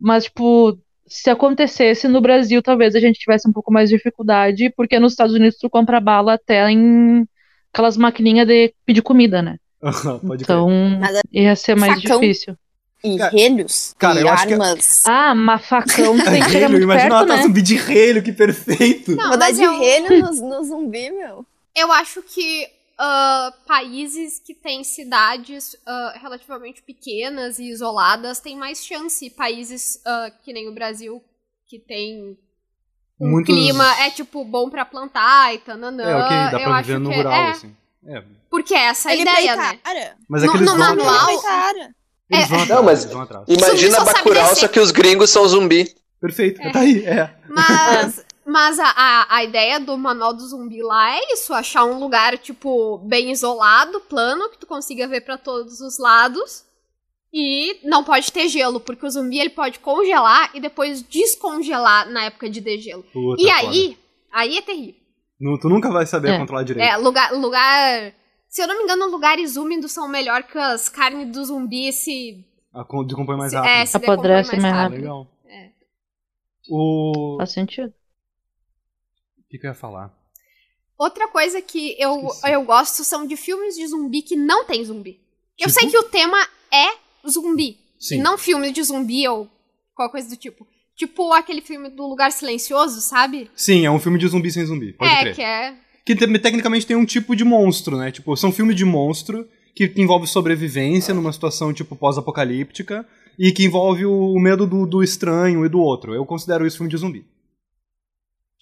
mas, tipo, se acontecesse no Brasil, talvez a gente tivesse um pouco mais de dificuldade, porque nos Estados Unidos tu compra bala até em aquelas maquininhas de pedir comida, né? (laughs) Então a- ia ser mais facão- difícil. E Cara- relhos cara, e eu acho que- armas. Ah, mas facão tu tem que chegar muito imagina perto, uma né? zumbi de relho, que perfeito. Não, Vou dar mas de eu, relho no, no zumbi, meu. eu acho que ah, países que têm cidades ah, relativamente pequenas e isoladas têm mais chance. Países ah, que nem o Brasil, que tem um Muitos- clima, é tipo, bom pra plantar e tananã. É, ok, dá eu pra acho viver no que rural, é, assim. É, Porque essa é a Ele ideia, né? mas é No- que eles no vão manual- ara. Eles É. vão atrás, Não, mas- eles vão atrás. Imagina Bacurau, só que os gringos são zumbi. Perfeito, tá aí, é. Mas, mas a, a, a ideia do manual do zumbi lá é isso: achar um lugar, tipo, bem isolado, plano, que tu consiga ver pra todos os lados. E não pode ter gelo, porque o zumbi ele pode congelar e depois descongelar na época de degelo. Puta, e foda. aí, aí é terrível. Não, tu nunca vai saber É. controlar direito. É, lugar, lugar. Se eu não me engano, lugares úmidos são melhor que as carnes do zumbi se. A decompõe mais rápido. é, se Apodrece mais mais Ah, rápido. legal. É. O... Faz sentido. O que, que eu ia falar? Outra coisa que eu, Esqueci. eu gosto são de filmes de zumbi que não tem zumbi. Eu Tipo? sei que o tema é zumbi. Sim. E não filme de zumbi ou qualquer coisa do tipo. Tipo aquele filme do Lugar Silencioso, sabe? Sim, é um filme de zumbi sem zumbi, pode é, crer. que é. Que te- tecnicamente tem um tipo de monstro, né? Tipo, são filmes de monstro que envolve sobrevivência numa situação, tipo, pós-apocalíptica e que envolve o, o medo do, do estranho e do outro. Eu considero isso filme de zumbi.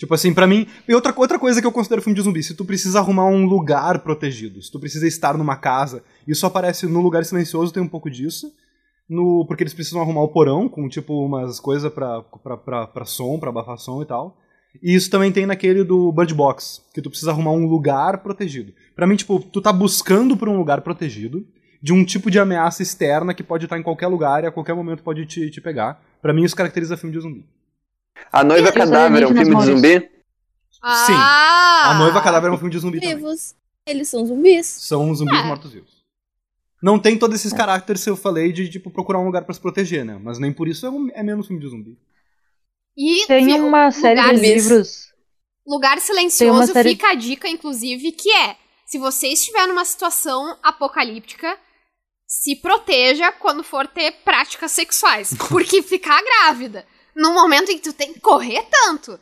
Tipo assim, pra mim... E outra, outra coisa que eu considero filme de zumbi, se tu precisa arrumar um lugar protegido, se tu precisa estar numa casa, isso aparece no Lugar Silencioso, tem um pouco disso, no, porque eles precisam arrumar o porão com, tipo, umas coisas pra, pra, pra, pra som, pra abafar som e tal. E isso também tem naquele do Bird Box, que tu precisa arrumar um lugar protegido. Pra mim, tipo, tu tá buscando por um lugar protegido de um tipo de ameaça externa que pode estar em qualquer lugar e a qualquer momento pode te, te pegar. Pra mim, isso caracteriza filme de zumbi. A Noiva Sim, Cadáver é um filme de zumbi? Ah! A Noiva Cadáver é um filme de zumbi também. Vivos. Eles são zumbis. São zumbis É. mortos-vivos. Não tem todos esses caracteres que eu falei de, tipo, procurar um lugar pra se proteger, né? Mas nem por isso é, um- é menos filme de zumbi. E Tem uma série de livros. Lugar Silencioso série- fica a dica, inclusive, que é: se você estiver numa situação apocalíptica, se proteja quando for ter práticas sexuais. (laughs) Porque ficar grávida, no momento em que tu tem que correr tanto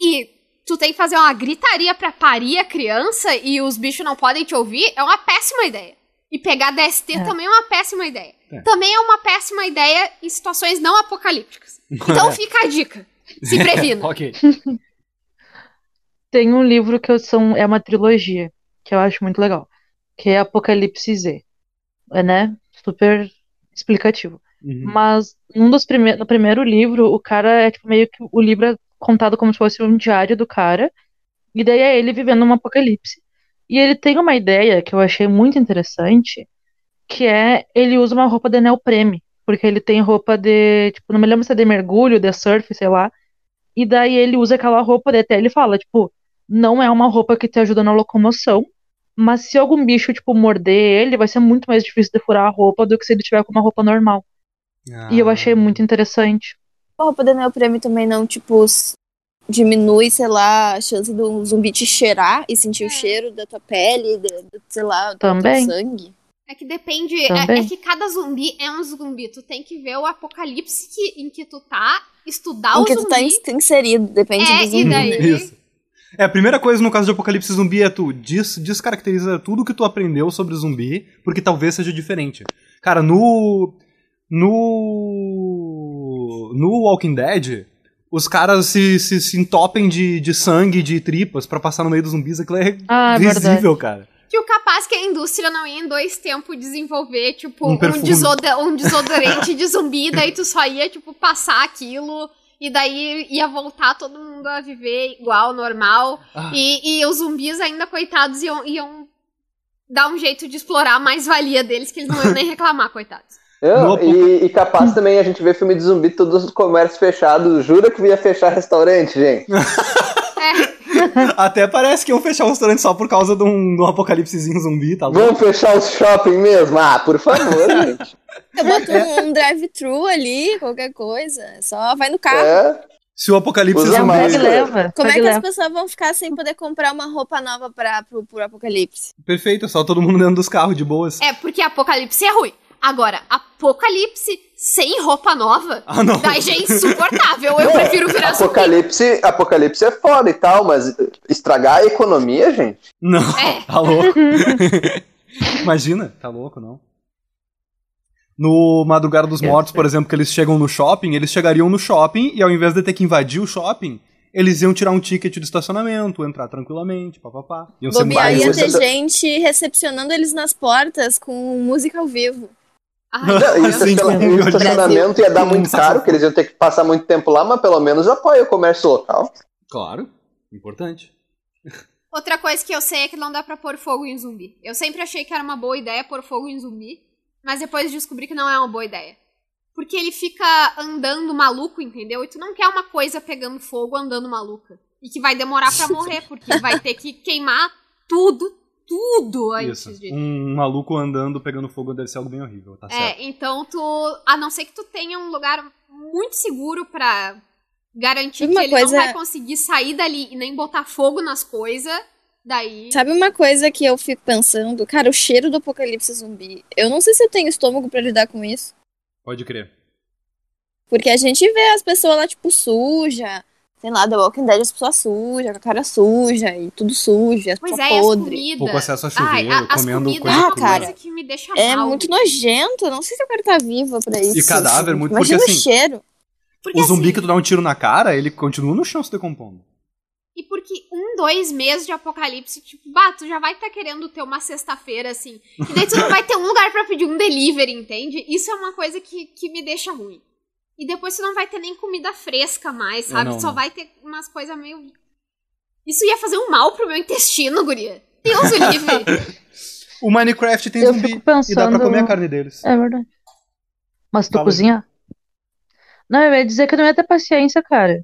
e tu tem que fazer uma gritaria pra parir a criança e os bichos não podem te ouvir, é uma péssima ideia. E pegar DST É. também é uma péssima ideia. É. Também é uma péssima ideia em situações não apocalípticas. (laughs) Então fica a dica. Se (laughs) previna. ok. Tem um livro que eu são, é uma trilogia, que eu acho muito legal, que é Apocalipse Z. É, né? Super explicativo. Uhum. Mas num dos prime no primeiro livro, o cara é tipo meio que o livro é contado como se fosse um diário do cara, e daí é ele vivendo um apocalipse. E ele tem uma ideia que eu achei muito interessante, que é ele usa uma roupa de neoprene, porque ele tem roupa de, tipo, não me lembro se é de mergulho, de surf, sei lá. E daí ele usa aquela roupa, até ele fala, tipo, não é uma roupa que te ajuda na locomoção, mas se algum bicho, tipo, morder ele, vai ser muito mais difícil de furar a roupa do que se ele tiver com uma roupa normal. E eu Ah. achei muito interessante. A roupa da neoprene também não, tipo, diminui, sei lá, a chance do zumbi te cheirar e sentir o cheiro da tua pele, de, de- sei lá, do Também. teu sangue. É que depende. É, é que cada zumbi é um zumbi. Tu tem que ver o apocalipse que- em que tu tá, estudar Em o que zumbi. tu tá ins- inserido, depende É, do e zumbi. daí? né? Isso. É, a primeira coisa no caso de Apocalipse Zumbi é tu des descaracteriza tudo que tu aprendeu sobre zumbi, porque talvez seja diferente. Cara, no. No. No Walking Dead, os caras se, se, se entopem de, de sangue, de tripas pra passar no meio dos zumbis. Aquilo é Ah, é visível, cara. Que o capaz que a indústria não ia em dois tempos desenvolver, tipo, Um um, desoda- um desodorante de zumbi, daí tu só ia, tipo, passar aquilo. E daí ia voltar todo mundo a viver igual, normal. Ah. E, e os zumbis ainda, coitados, iam, iam dar um jeito de explorar a mais-valia deles, que eles não iam nem (laughs) reclamar, coitados. Eu- e, e capaz também a gente vê filme de zumbi, todos os comércios fechados. Jura que ia fechar restaurante, gente? (laughs) É, Até parece que iam fechar o restaurante só por causa de um, de um apocalipsezinho zumbi, tá louco? Vamos fechar os shopping mesmo? Ah, por favor, (laughs) gente. Eu boto um, um drive-thru ali, qualquer coisa. Só vai no carro. É. Se o apocalipse Usa É um zumbi. leva. Como é que e as leva. pessoas vão ficar sem poder comprar uma roupa nova pra, pro, pro apocalipse? Perfeito, é só todo mundo dentro dos carros de boas. é, porque apocalipse é ruim. Agora, apocalipse sem roupa nova, Ah, não. daí já é insuportável. Eu prefiro virar zumbi. Apocalipse, apocalipse é foda e tal, mas estragar a economia, gente? Não, É. (laughs) tá louco. (laughs) Imagina, tá louco, não. No Madrugada dos Mortos, por exemplo, que eles chegam no shopping, eles chegariam no shopping e ao invés de ter que invadir o shopping, eles iam tirar um ticket de estacionamento, entrar tranquilamente, papapá. Iam ser Bobear mais... ia ter gente recepcionando eles nas portas com música ao vivo. Ai, Não, meu e o Deus. Sim, estaciona- com e o um estacionamento ia dar muito caro, porque eles iam ter que passar muito tempo lá, mas pelo menos apoia o comércio local. Claro, importante. Outra coisa que eu sei é que não dá pra pôr fogo em zumbi. Eu sempre achei que era uma boa ideia pôr fogo em zumbi, mas depois descobri que não é uma boa ideia. Porque ele fica andando maluco, entendeu? E tu não quer uma coisa pegando fogo andando maluca. E que vai demorar pra (laughs) morrer, porque vai ter que queimar tudo, tudo antes Isso. de. Um maluco andando pegando fogo deve ser algo bem horrível, tá certo. É, então tu. A não ser que tu tenha um lugar muito seguro pra garantir Uma que ele coisa- não vai conseguir sair dali e nem botar fogo nas coisas, daí. Sabe uma coisa que eu fico pensando? Cara, o cheiro do apocalipse zumbi. Eu não sei se eu tenho estômago pra lidar com isso. Pode crer. Porque a gente vê as pessoas lá, tipo, suja. Sei lá, The Walking Dead, as pessoas sujas, com a cara suja e tudo sujo, as Pois pessoas é, e podres. comidas. Pouco acesso a chuveiro, Ai, a- comendo comidas coisa é. Ah, cara, coisa que me deixa É mal. muito nojento. Eu não sei se eu quero estar viva pra isso. cadáver, muito- Imagina porque, o assim, cheiro. Porque, O zumbi assim, que tu dá um tiro na cara, ele continua no chão se decompondo. E porque um, dois meses de apocalipse, tipo, bah, tu já vai estar querendo ter uma sexta-feira, assim. E daí tu não vai ter um lugar pra pedir um delivery, entende? Isso é uma coisa que, que me deixa ruim. E depois tu não vai ter nem comida fresca mais, É, sabe? não, Só não. vai ter umas coisas meio. Isso ia fazer um mal pro meu intestino, guria. Deus o livre. (laughs) O Minecraft tem Eu zumbi. pensando. E dá pra comer a carne deles. É verdade. Mas tu Fala. cozinha? Não, eu ia dizer que eu não ia ter paciência, cara.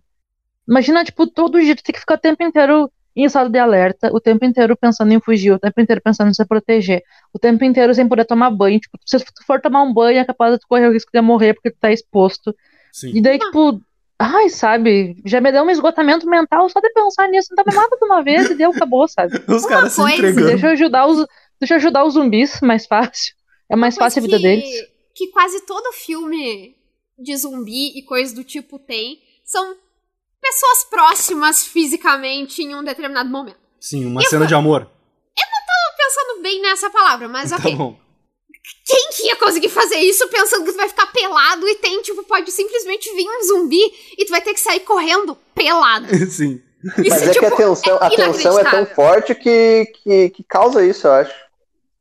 Imagina, tipo, todo dia tu tem que ficar o tempo inteiro em estado de alerta, o tempo inteiro pensando em fugir, o tempo inteiro pensando em se proteger, o tempo inteiro sem poder tomar banho. Tipo, se tu for tomar um banho, é capaz de tu correr o risco de morrer porque tu tá exposto. Sim. E daí, tipo, ai, sabe, já me deu um esgotamento mental só de pensar nisso. Então me mata de uma vez e deu, acabou, sabe? (laughs) Os caras se entregando. Deixa eu ajudar os, deixa eu ajudar os zumbis mais fácil. É mais Uma fácil a vida que- deles. Que quase todo filme de zumbi e coisas do tipo tem são pessoas próximas fisicamente em um determinado momento. Sim, uma cena de amor. Tô pensando bem nessa palavra, mas (laughs) Tá ok. bom. Quem que ia conseguir fazer isso pensando que tu vai ficar pelado e tem, tipo, pode simplesmente vir um zumbi e tu vai ter que sair correndo pelado. (laughs) Sim. Isso, Mas é que a tipo, tensão, a tensão é tão forte que, que, que causa isso, eu acho.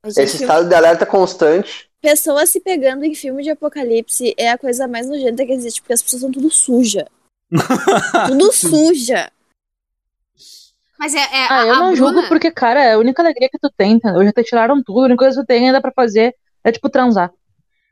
Gente, Esse estado de alerta constante. Pessoas se pegando em filme de apocalipse é a coisa mais nojenta que existe, porque as pessoas são tudo suja. Tudo suja. Mas é, é Ah, a, eu não julgo Bruna- porque, cara, é a única alegria que tu tem, entendeu? Já te tiraram tudo, a única coisa que tu tem ainda pra fazer é, tipo, transar.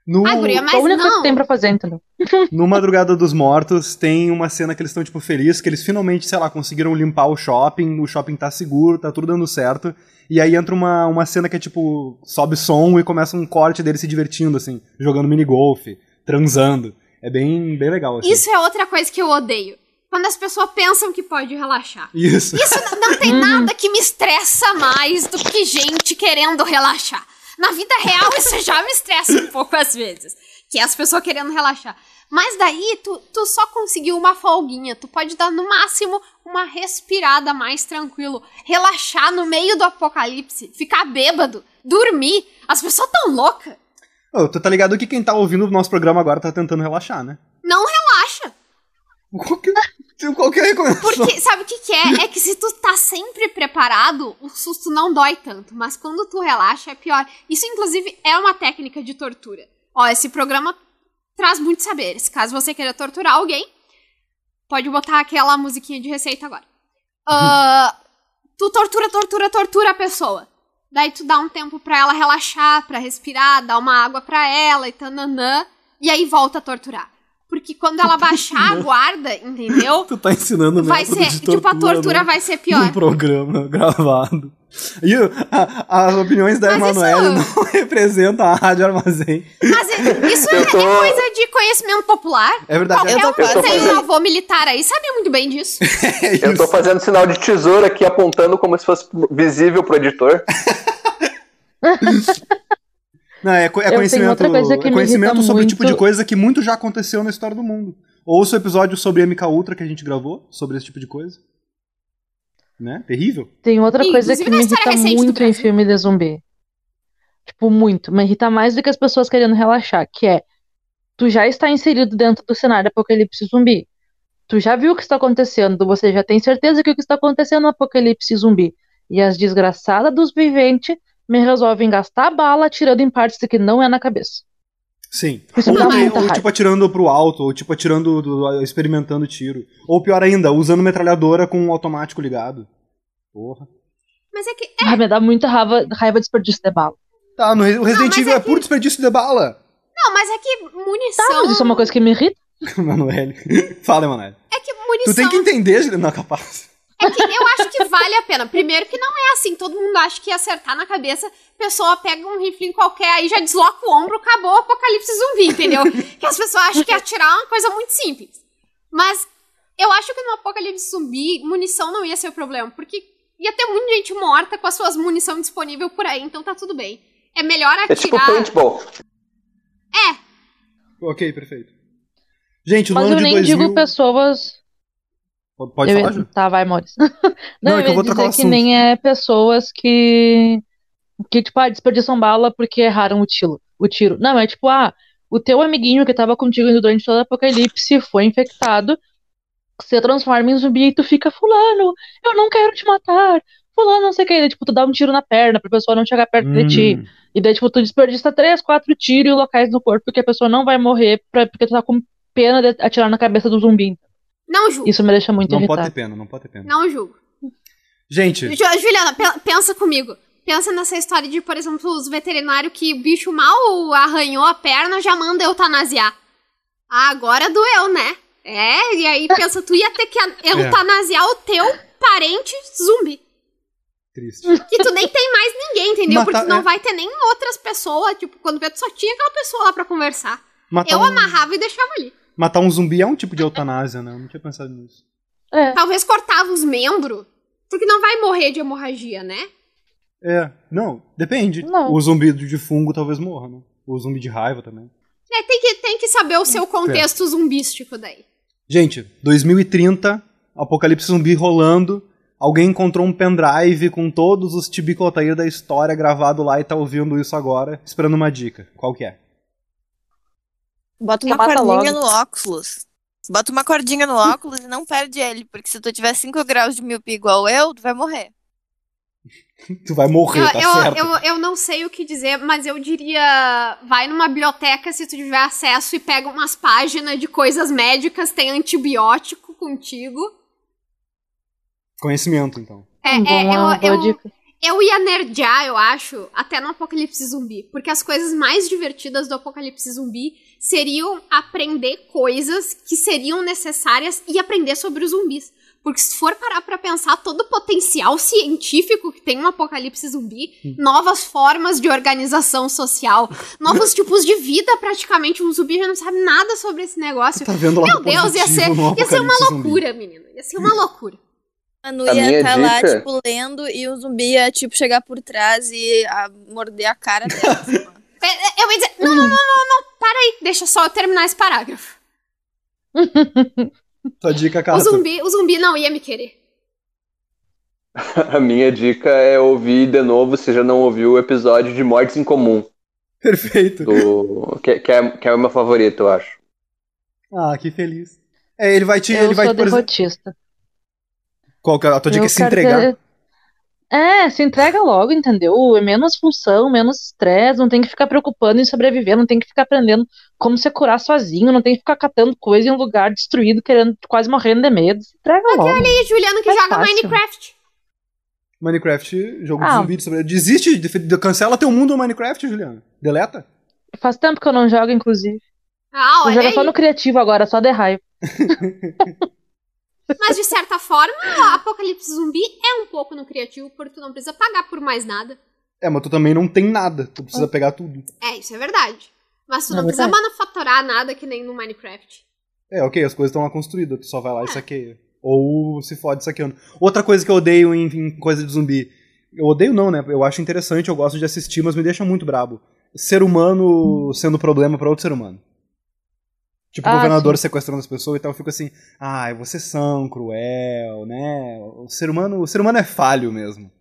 No, Ah, guria, mas a única coisa que não. tu tem pra fazer, entendeu? (laughs) no Madrugada dos Mortos tem uma cena que eles estão, tipo, felizes, que eles finalmente, sei lá, conseguiram limpar o shopping, o shopping tá seguro, tá tudo dando certo. E aí entra uma, uma cena que é tipo, sobe som e começa um corte deles se divertindo, assim, jogando minigolf, transando. É bem, bem legal, assim. Isso é outra coisa que eu odeio. Quando as pessoas pensam que pode relaxar. Isso. Isso não tem (laughs) nada que me estressa mais do que gente querendo relaxar. Na vida real, isso já me estressa um pouco às vezes. Que é as pessoas querendo relaxar. Mas daí, tu, tu só conseguiu uma folguinha. Tu pode dar, no máximo, uma respirada mais tranquilo. Relaxar no meio do apocalipse. Ficar bêbado. Dormir. As pessoas tão loucas. Ô, tu tá ligado que quem tá ouvindo o nosso programa agora tá tentando relaxar, né? Não relaxa. Qualquer, qualquer recomendação. Porque, sabe o que, que é? É que se tu tá sempre preparado, o susto não dói tanto. Mas quando tu relaxa, é pior. Isso, inclusive, é uma técnica de tortura. Ó, esse programa traz muitos saberes. Caso você queira torturar alguém, pode botar aquela musiquinha de receita agora. Ah, tu tortura, tortura, tortura a pessoa. Daí tu dá um tempo pra ela relaxar, pra respirar, dá uma água pra ela e tananã. E aí volta a torturar. Porque quando ela baixar a guarda, entendeu? (laughs) Tu tá ensinando o Vai ser. Tipo, a tortura no- vai ser pior. programa gravado. E a- as opiniões da Mas isso- Emanuele não (laughs) representam a Rádio Armazém. Mas é- isso é, tô- é coisa de conhecimento popular. É verdade. Qualquer é- um que eu tô tem um fazendo- avô militar aí sabe muito bem disso. (laughs) é Eu tô fazendo sinal de tesoura aqui, apontando como se fosse visível pro editor. (laughs) Não, é, é conhecimento, outra coisa que é me conhecimento sobre o tipo de coisa que muito já aconteceu na história do mundo. Ouça o episódio sobre MK Ultra que a gente gravou, sobre esse tipo de coisa. Né? Terrível. Tem outra coisa inclusive que me irrita do muito em filme de zumbi. Tipo, muito. Me irrita mais do que as pessoas querendo relaxar, que é tu já está inserido dentro do cenário apocalipse zumbi. Tu já viu o que está acontecendo, você já tem certeza que o que está acontecendo no apocalipse zumbi. E as desgraçadas dos viventes me resolvem gastar bala atirando em partes que não é na cabeça. Sim. Isso ou também, ou tipo atirando pro alto, ou tipo atirando, do- experimentando tiro. Ou pior ainda, usando metralhadora com o automático ligado. Porra. Mas é que. Ah, me dá muita raiva, raiva de desperdício de bala. Tá, no o Resident Evil é é, puro desperdício de bala. Não, mas é que Tá, munição. mas isso é uma coisa que me irrita. (laughs) Manoel. Fala, Manoel. É que munição. Tu tem que entender, não, capaz. É que eu acho que vale a pena. Primeiro que não é assim, todo mundo acha que ia acertar na cabeça, a pessoa pega um rifle qualquer, aí já desloca o ombro, acabou o apocalipse zumbi, entendeu? (laughs) que as pessoas acham que atirar é uma coisa muito simples. Mas eu acho que no apocalipse zumbi, munição não ia ser o problema, porque ia ter muita gente morta com as suas munição disponível por aí, então tá tudo bem. É melhor É tipo atirar. paintball. Ok, perfeito. Gente, no Mas ano eu de nem 2000... digo pessoas. Pode eu, falar, Ju? Tá, vai, Maurício. (laughs) Não, Não, é que eu vou trocar dizer que nem é pessoas que. Que, tipo, ah, desperdiçam bala porque erraram o tiro. O tiro. Não, é tipo, ah, o teu amiguinho que tava contigo durante todo o apocalipse foi infectado, se transforma em zumbi e tu fica, fulano, eu não quero te matar. Fulano, não sei o que. Daí, tipo, tu dá um tiro na perna pra pessoa não chegar perto de ti. Hum, E daí, tipo, tu desperdiça três, quatro tiros locais no corpo porque a pessoa não vai morrer pra, porque tu tá com pena de atirar na cabeça do zumbi. Não julgo. Isso me deixa muito não pode irritado. ter pena, não pode ter pena. Não julgo. Gente, Ju- Juliana, pe- pensa comigo. Pensa nessa história de, por exemplo, os veterinários que o bicho mal arranhou a perna já manda eutanasiar. Ah, agora doeu, né? É, e aí pensa, tu ia ter que a- eutanasiar o teu parente zumbi. triste. Que tu nem tem mais ninguém, entendeu? Matar- Porque não é. vai ter nem outras pessoas. Tipo, quando vê, tu só tinha aquela pessoa lá pra conversar. Matar Eu um, amarrava e deixava ali. Matar um zumbi é um tipo de eutanásia, né? Eu não tinha pensado nisso. É. Talvez cortava os membros. Porque não vai morrer de hemorragia, né? É, não, depende. Não. O zumbi de fungo talvez morra, né? O zumbi de raiva também. É, tem que, tem que saber o seu contexto zumbístico daí. Gente, 2030, apocalipse zumbi rolando. Alguém encontrou um pendrive com todos os Tibicotair da história gravado lá e tá ouvindo isso agora, esperando uma dica. Qual que é? Bota uma cordinha logo. no óculos. Bota uma cordinha no óculos e não perde ele, porque se tu tiver 5 graus de miopia igual eu, tu vai morrer. (laughs) Tu vai morrer, Eu, tá eu, certo? eu, eu não sei o que dizer, mas eu diria. Vai numa biblioteca se tu tiver acesso e pega umas páginas de coisas médicas, tem antibiótico contigo. Conhecimento, então. É, Uma é, boa eu, eu, eu ia nerdear, eu acho, até no Apocalipse Zumbi. Porque as coisas mais divertidas do Apocalipse Zumbi seriam aprender coisas que seriam necessárias e aprender sobre os zumbis. Porque se for parar pra pensar todo o potencial científico que tem um apocalipse zumbi, novas formas de organização social, novos (laughs) tipos de vida, praticamente um zumbi já não sabe nada sobre esse negócio. Tá vendo lá Meu Deus, ia ser, ia ser uma loucura, menino. Ia ser uma (laughs) loucura. Manu A ia minha estar lá, dica- tipo, lendo e o zumbi ia, tipo, chegar por trás e a, morder a cara dela. (laughs) assim. É, é, Eu ia dizer, não, não, não, não, não, para aí, deixa só eu terminar esse parágrafo. (laughs) Tua dica, O Cato. zumbi, o zumbi não ia me querer. (laughs) A minha dica é ouvir de novo, se já não ouviu, o episódio de Mortes em Comum, Perfeito. do... que, que é, que é o meu favorito, eu acho. Ah, que feliz. É, ele vai te. Eu ele vai, sou por exemplo, derrotista. qual que é a tua dica? Eu É se entregar. ter- É, se entrega logo, entendeu? É menos função, menos estresse, não tem que ficar preocupando em sobreviver, não tem que ficar aprendendo como se curar sozinho, não tem que ficar catando coisa em um lugar destruído, querendo, quase morrendo de medo. Se entrega logo. E Juliano que É joga fácil. Minecraft. Minecraft, jogo Ah. de zumbi. de sobre- Desiste, de- de- cancela teu mundo no Minecraft, Juliana. Deleta. Faz tempo que eu não jogo, inclusive. Ah, Eu olha jogo aí. só no criativo agora, só de raiva. (laughs) Mas de certa forma, o Apocalipse Zumbi é um pouco no criativo, porque tu não precisa pagar por mais nada. É, mas tu também não tem nada. Tu precisa pegar tudo. É, isso é verdade. Mas tu É não precisa verdade. manufaturar nada que nem no Minecraft. É, ok, as coisas estão lá construídas, tu só vai lá e saqueia. Ou se fode saqueando. Outra coisa que eu odeio em, em coisa de zumbi. Eu odeio não, né? Eu acho interessante, eu gosto de assistir, mas me deixa muito brabo. Ser humano sendo problema pra outro ser humano. Tipo, o Ah, governador sequestrando as pessoas e tal, eu fico assim, ai, vocês são cruel, né? O ser humano, o ser humano é falho mesmo.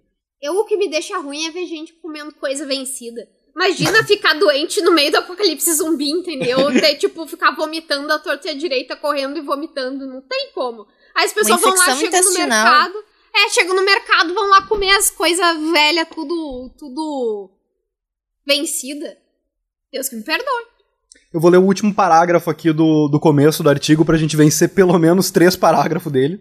Eu, o que me deixa ruim é ver gente comendo coisa vencida. Imagina (laughs) ficar doente no meio do apocalipse zumbi, entendeu? (laughs) Ter, tipo, ficar vomitando a torta e a direita, correndo e vomitando. Não tem como. Aí as pessoas vão lá, chegam no mercado. É, chegam no mercado, vão lá comer as coisas velhas, tudo, tudo vencida. Deus que me perdoe. Eu vou ler o último parágrafo aqui do, do começo do artigo pra gente vencer pelo menos três parágrafos dele.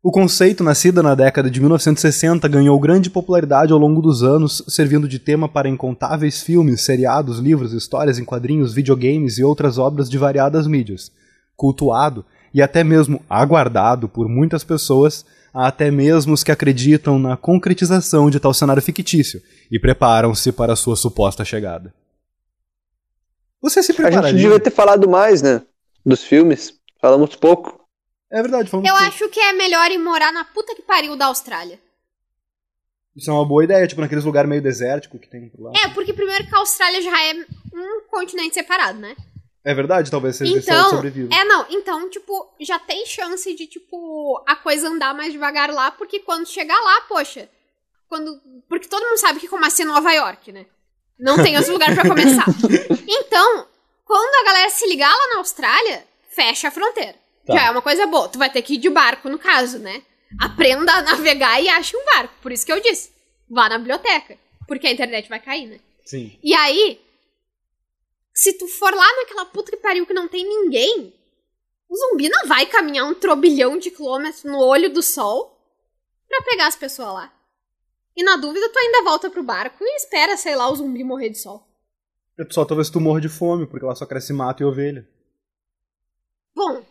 O conceito, nascido na década de 1960, ganhou grande popularidade ao longo dos anos, servindo de tema para incontáveis filmes, seriados, livros, histórias em quadrinhos, videogames e outras obras de variadas mídias. Cultuado e até mesmo aguardado por muitas pessoas, até mesmo os que acreditam na concretização de tal cenário fictício e preparam-se para sua suposta chegada. Você se A prepararia? gente devia ter falado mais, né? Dos filmes. Falamos pouco. É verdade, falamos Eu pouco. acho que é melhor ir morar na puta que pariu da Austrália. Isso é uma boa ideia, tipo naqueles lugares meio desértico que tem por lá. É, porque primeiro que a Austrália já é um continente separado, né? É verdade, talvez seja esse Então, sobreviva. é não, então, tipo, já tem chance de, tipo, a coisa andar mais devagar lá, porque quando chegar lá, poxa, quando, porque todo mundo sabe que começa em Nova York, né? Não tem outro lugar pra começar. Então, quando a galera se ligar lá na Austrália, fecha a fronteira. Tá. Já é uma coisa boa. Tu vai ter que ir de barco, no caso, né? Aprenda a navegar e ache um barco. Por isso que eu disse, vá na biblioteca, porque a internet vai cair, né? Sim. E aí, se tu for lá naquela puta que pariu que não tem ninguém, o zumbi não vai caminhar um trobilhão de quilômetros no olho do sol pra pegar as pessoas lá. E na dúvida, tu ainda volta pro barco e espera, sei lá, o zumbi morrer de sol. É, Só talvez tu morra de fome, porque lá só cresce mato e ovelha. Bom,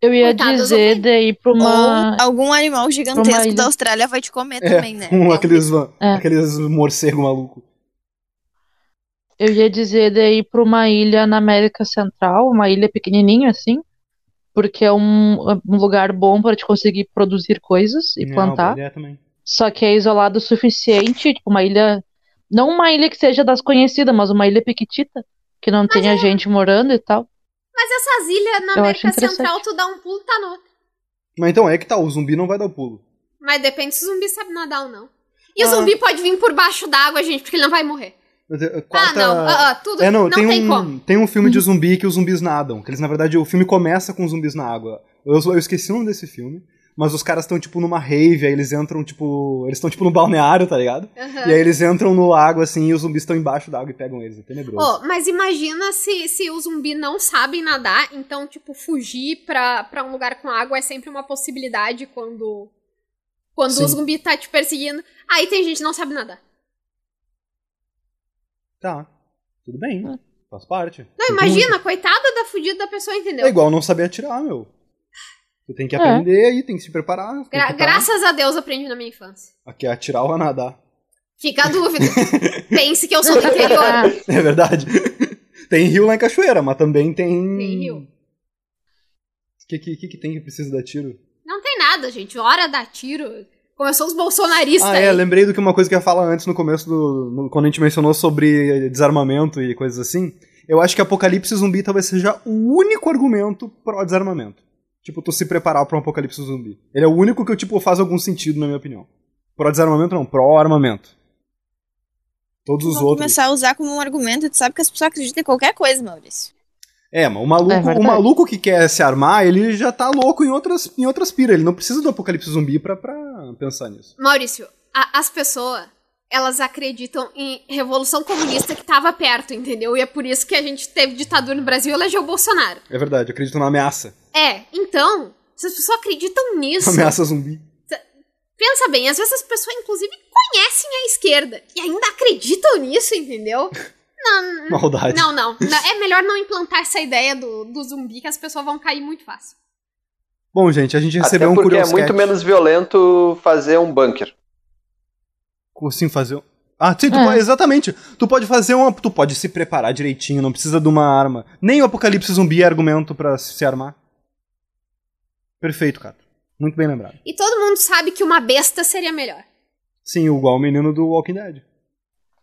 Eu ia dizer ir pra uma. Ou algum animal gigantesco da Austrália vai te comer É, também, né? (laughs) um, aqueles, É. aqueles morcego maluco. Eu ia dizer ir pra uma ilha na América Central, uma ilha pequenininha assim, porque é um, um lugar bom para te conseguir produzir coisas e É, uma plantar. boa ideia também. Só que é isolado o suficiente, tipo uma ilha, não uma ilha que seja das conhecidas, mas uma ilha pequitita, que não tenha gente morando e tal. mas essas ilhas na Eu América. Central, tu dá um pulo, tá no outro. Mas então é que tá, o zumbi não vai dar o pulo. Mas depende se o zumbi sabe nadar ou não. E o Ah. zumbi pode vir por baixo d'água, gente, porque ele não vai morrer. Mas, é, Ah, quarta- não. Ah, ah, tudo. É, não, não tem, tem, um, como. tem um filme de zumbi que os zumbis nadam. Que eles, na verdade, o filme começa com zumbis na água. Eu, eu esqueci o nome desse filme. Mas os caras estão, tipo, numa rave, aí eles entram, tipo. Eles estão, tipo, no balneário, tá ligado? Aham. E aí eles entram no lago, assim, e os zumbis estão embaixo da água e pegam eles. É tenebroso. Oh, mas imagina se, se o zumbi não sabe nadar, então, tipo, fugir pra, pra um lugar com água é sempre uma possibilidade quando. Quando Sim. o zumbi tá te perseguindo. Aí tem gente que não sabe nadar. Tá. Tudo bem. Faz parte. Não, imagina, coitada da fudida da pessoa, entendeu? É igual não saber atirar, meu. Você tem que É. aprender aí, tem que se preparar. Gra- que tá- graças a Deus aprendi na minha infância. Aqui é atirar ou a nadar. Fica a dúvida. (laughs) Pense que eu sou do interior. É verdade. (laughs) tem rio lá em Cachoeira, mas também tem. Tem rio. O que, que, que, tem que precisa dar tiro? Não tem nada. gente. Hora da tiro. Começou os bolsonaristas Ah, aí. é, lembrei do que uma coisa que eu ia falar antes no começo do. no- quando a gente mencionou sobre desarmamento e coisas assim. Eu acho que Apocalipse Zumbi talvez seja o único argumento pro desarmamento. Tipo, tu se preparar pra um apocalipse zumbi. Ele é o único que, tipo, faz algum sentido, na minha opinião. Pro desarmamento não, pro armamento. Todos os Vou outros. começar a usar como um argumento. Tu sabe que as pessoas acreditam em qualquer coisa, Maurício. É, mas o maluco, É o maluco que quer se armar, ele já tá louco em outras, em outras piras. Ele não precisa do apocalipse zumbi pra, pra pensar nisso. Maurício, a- as pessoas, elas acreditam em revolução comunista que tava perto, entendeu? E é por isso que a gente teve ditadura no Brasil e elegeu o Bolsonaro. É verdade, eu acredito na ameaça. É, então, se as pessoas acreditam nisso, Ameaça zumbi. pensa bem, às vezes as pessoas, inclusive, conhecem a esquerda e ainda acreditam nisso, entendeu? (laughs) Não, Maldade. não, não, não. É melhor não implantar essa ideia do, do zumbi que as pessoas vão cair muito fácil. Bom, gente, a gente Até recebeu um porque é muito menos violento fazer um bunker. Como assim fazer um... Ah, sim, tu É. pode- exatamente. Tu pode fazer uma. Tu pode se preparar direitinho, não precisa de uma arma. Nem o apocalipse zumbi é argumento pra se armar. Perfeito, cara. Muito bem lembrado. E todo mundo sabe que uma besta seria melhor. Sim, igual o menino do Walking Dead.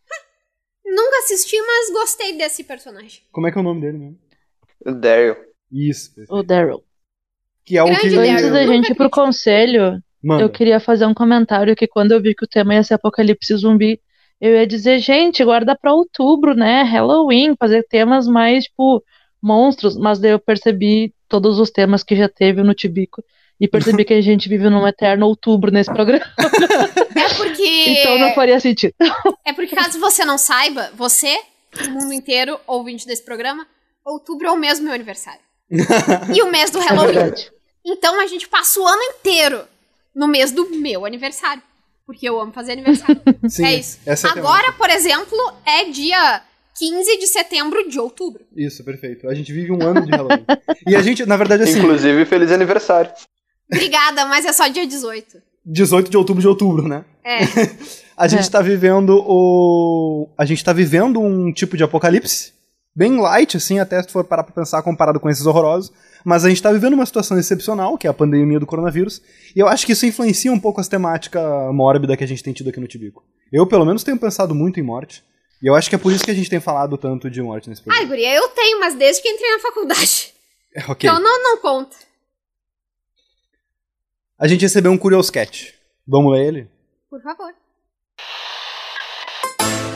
(laughs) Nunca assisti, mas gostei desse personagem. Como é que é o nome dele mesmo? O Daryl. Isso. perfeito. O Daryl. Que é o Grande que. Daryl. Antes da gente ir pro conselho, Manda. eu queria fazer um comentário que quando eu vi que o tema ia ser apocalipse zumbi, eu ia dizer, gente, guarda pra outubro, né? Halloween, fazer temas mais, tipo, monstros. Mas daí eu percebi todos os temas que já teve no Tibico e percebi (laughs) que a gente vive num eterno outubro nesse programa. É porque. (laughs) Então não faria sentido. É porque caso você não saiba, você, o mundo inteiro, ouvinte desse programa, outubro é o mês do meu aniversário. e o mês do (laughs) É Halloween. verdade. então a gente passa o ano inteiro no mês do meu aniversário. Porque eu amo fazer aniversário. Sim, é isso. essa é Agora, por exemplo, é dia 15 de setembro de outubro. Isso, perfeito. A gente vive um ano de Halloween. e a gente, na verdade, assim, Inclusive, feliz aniversário. Obrigada, mas é só dia 18. 18 de outubro de outubro, né? É. (laughs) A gente É. tá vivendo o. A gente tá vivendo um tipo de apocalipse. Bem light, assim, até se for parar pra pensar comparado com esses horrorosos. Mas a gente tá vivendo uma situação excepcional, que é a pandemia do coronavírus. E eu acho que isso influencia um pouco as temáticas mórbida que a gente tem tido aqui no Tibico. Eu, pelo menos, tenho pensado muito em morte. E eu acho que é por isso que a gente tem falado tanto de morte nesse Ai, programa. guria, eu tenho, mas desde que entrei na faculdade. (laughs) É, ok. Então não, não conta. A gente recebeu um Curious Cat. Vamos ler ele? Por favor.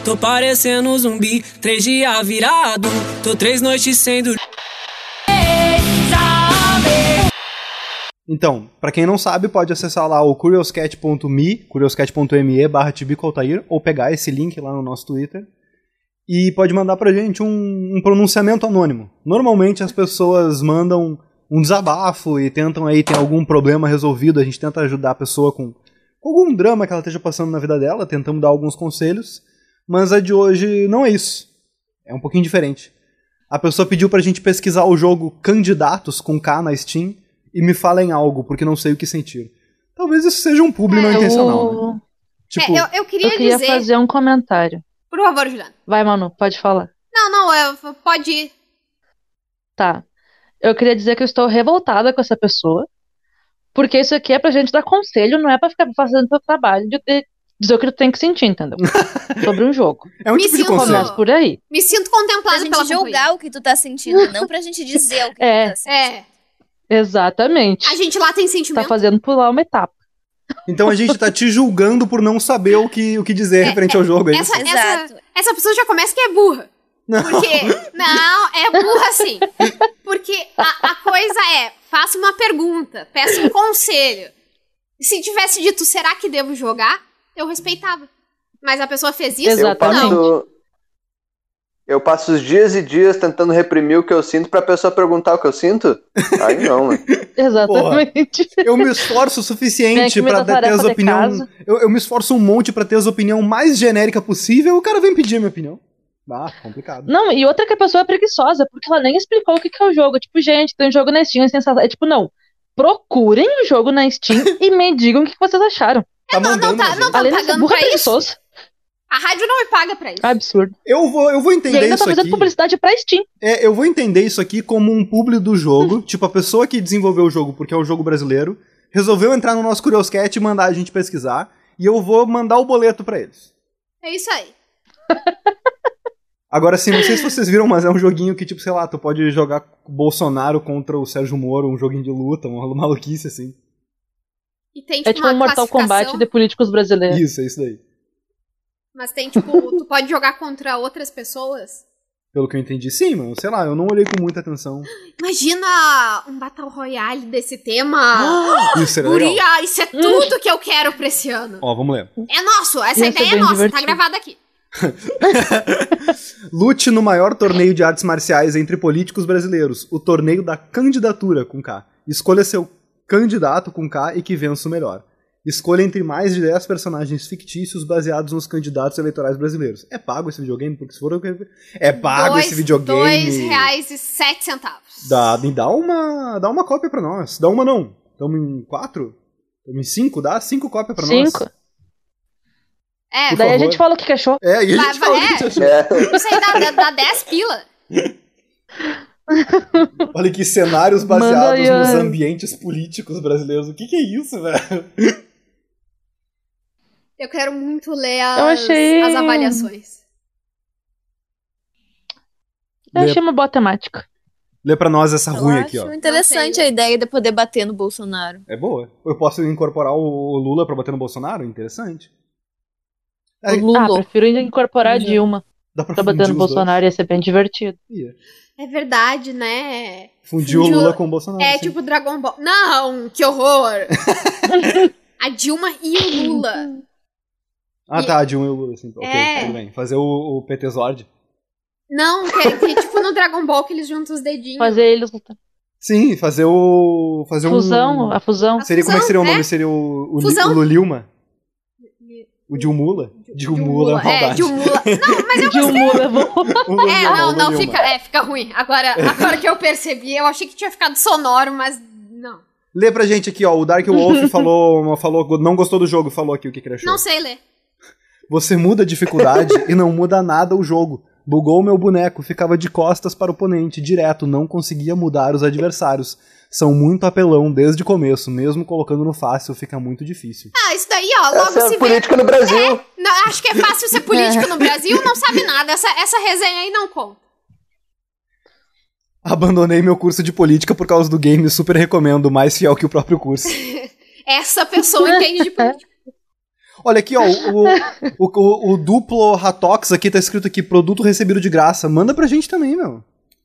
Tô parecendo um zumbi, três dias virado. Tô três noites sem Então, pra quem não sabe, pode acessar lá o curiouscat.me, curiouscat.me barra Tibico Altair, ou pegar esse link lá no nosso Twitter, e pode mandar pra gente um, um pronunciamento anônimo. Normalmente as pessoas mandam um desabafo e tentam aí ter algum problema resolvido, a gente tenta ajudar a pessoa com, com algum drama que ela esteja passando na vida dela, tentamos dar alguns conselhos, mas a de hoje não é isso. É um pouquinho diferente. A pessoa pediu pra gente pesquisar o jogo Candidatos com K na Steam e me falem algo, porque não sei o que sentir. Talvez isso seja um publi não É, intencional, né? Eu, Tipo, é, eu, eu queria eu queria dizer. fazer um comentário. Por favor, Juliana. Vai, Manu, pode falar. Não, não, eu, pode ir. Tá. Eu queria dizer que eu estou revoltada com essa pessoa, porque isso aqui é pra gente dar conselho, não é pra ficar fazendo teu trabalho de de dizer o que tu tem que sentir, entendeu? (laughs) Sobre um jogo. é um Me tipo de sinto- conselho. Começa por aí. Me sinto Pra contemplada gente pela julgar o que tu tá sentindo, não pra gente dizer o que É. (laughs) tu tá sentindo. É, Exatamente. a gente lá tem Tá sentimento. fazendo pular uma etapa. Então a gente tá te julgando por não saber o que, o que dizer referente ao jogo. É isso? essa, essa, Exato. essa pessoa já começa que é burra. Não. Porque. Não, é burra sim. Porque a, a coisa é: faça uma pergunta, peça um conselho. Se tivesse dito, será que devo jogar? Eu respeitava. Mas a pessoa fez isso? Eu Exatamente. passo, eu passo os dias e dias tentando reprimir o que eu sinto pra pessoa perguntar o que eu sinto? Aí não, mano. (laughs) Exatamente. Eu me esforço o suficiente que me pra ter as opiniões. Eu, eu me esforço um monte pra ter as opiniões mais genérica possível. O cara vem pedir a minha opinião. Ah, complicado. Não, e outra que a pessoa é preguiçosa, porque ela nem explicou o que que é o jogo. Tipo, gente, tem um jogo na Steam, é sensacional. É tipo, não. Procurem o jogo na Steam (laughs) e me digam o que que vocês acharam. Tá não, mandando não a tá, não tá de ser pagando burra pra isso. A rádio não me paga pra isso. Absurdo. Eu vou, eu vou E entender ainda isso tá fazendo aqui. publicidade pra Steam. É, eu vou entender isso aqui como um publi do jogo, tipo a pessoa que desenvolveu o jogo, porque é o jogo brasileiro, resolveu entrar no nosso Curioscat e mandar a gente pesquisar. E eu vou mandar o boleto pra eles. É isso aí. (laughs) Agora sim, não sei se vocês viram, mas é um joguinho que, tipo, sei lá, tu pode jogar Bolsonaro contra o Sérgio Moro, um joguinho de luta, uma maluquice assim. E tem, tipo, É tipo uma um Mortal Kombat de políticos brasileiros. Isso, é isso daí. Mas tem, tipo, (laughs) tu pode jogar contra outras pessoas. Pelo que eu entendi. Sim, mano, sei lá, eu não olhei com muita atenção. Imagina um Battle Royale desse tema. (gasps) Isso seria legal. Guria, isso é tudo que eu quero pra esse ano. Ó, vamos ler. É nosso, essa Ia ser ideia é nossa, divertido. tá gravada aqui. (laughs) Lute no maior torneio de artes marciais entre políticos brasileiros, o torneio da candidatura com K. Escolha seu candidato com K e que vença o melhor. Escolha entre mais de 10 personagens fictícios baseados nos candidatos eleitorais brasileiros. É pago esse videogame? Porque se for eu quero- É pago dois, esse videogame. Dois reais e sete centavos. Dá, dá uma, dá uma cópia pra nós. Dá uma não. Tamo em quatro? Tamo em cinco? Dá cinco cópias pra nós. Cinco. É, Por Daí a favor. gente fala o que que achou. É, e a Vai- gente vai- fala o que é. a achou. É. isso aí dá, dá, dá 10 pila. (laughs) Olha que cenários baseados nos ambientes políticos brasileiros. O que, que é isso, velho? Eu quero muito ler as, achei- as avaliações. Eu Lê, achei uma boa temática. lê pra nós essa Eu ruim acho aqui, ó. interessante a ideia de poder bater no Bolsonaro. É boa. Eu posso incorporar o Lula pra bater no Bolsonaro? Interessante. É, O Ah, Lula. prefiro incorporar a. Dilma dá pra pra bater no dois. Bolsonaro, ia ser bem divertido. Ia. É verdade, né? Fundir o Fundiu- Lula com o Bolsonaro. É sim. tipo Dragon Ball. Não, que horror! (laughs) a Dilma e o Lula. Ah, e- tá, de um e o Lula, assim. Ok, É. tudo bem. Fazer o, o PT Zord. Não, que, que tipo no Dragon Ball que eles juntam os dedinhos. Fazer eles lutar. Sim, fazer o. Fazer um. Fusão, a fusão. Seria, como é que seria o Fusão, nome? é. Seria o, o, Li- Fusão. o Lulilma? O Dilmula? Dilmula, é É, maldade. Dilmula. Não, mas eu (laughs) levou. (laughs) O Lulilma, É, não, não, fica, é, fica ruim. Agora, (laughs) agora que eu percebi, eu achei que tinha ficado sonoro, mas não. Lê pra gente aqui, ó. O Dark Wolf falou, falou, não gostou do jogo, falou aqui o que, que ele achou. Não sei ler. Você muda a dificuldade (laughs) e não muda nada o jogo. Bugou o meu boneco, ficava de costas para o oponente, direto, não conseguia mudar os adversários. São muito apelão desde o começo, mesmo colocando no fácil fica muito difícil. Ah, isso daí, ó, logo Essa é se vê. política no Brasil. Não, acho que é fácil ser político no (laughs) Brasil, não sabe nada. Essa, essa resenha aí não conta. Abandonei meu curso de política por causa do game, super recomendo, mais fiel que o próprio curso. (laughs) Essa pessoa entende de política. Olha aqui, ó, o, o, o, o duplo Ratox aqui tá escrito aqui, produto recebido de graça. Manda pra gente também, meu.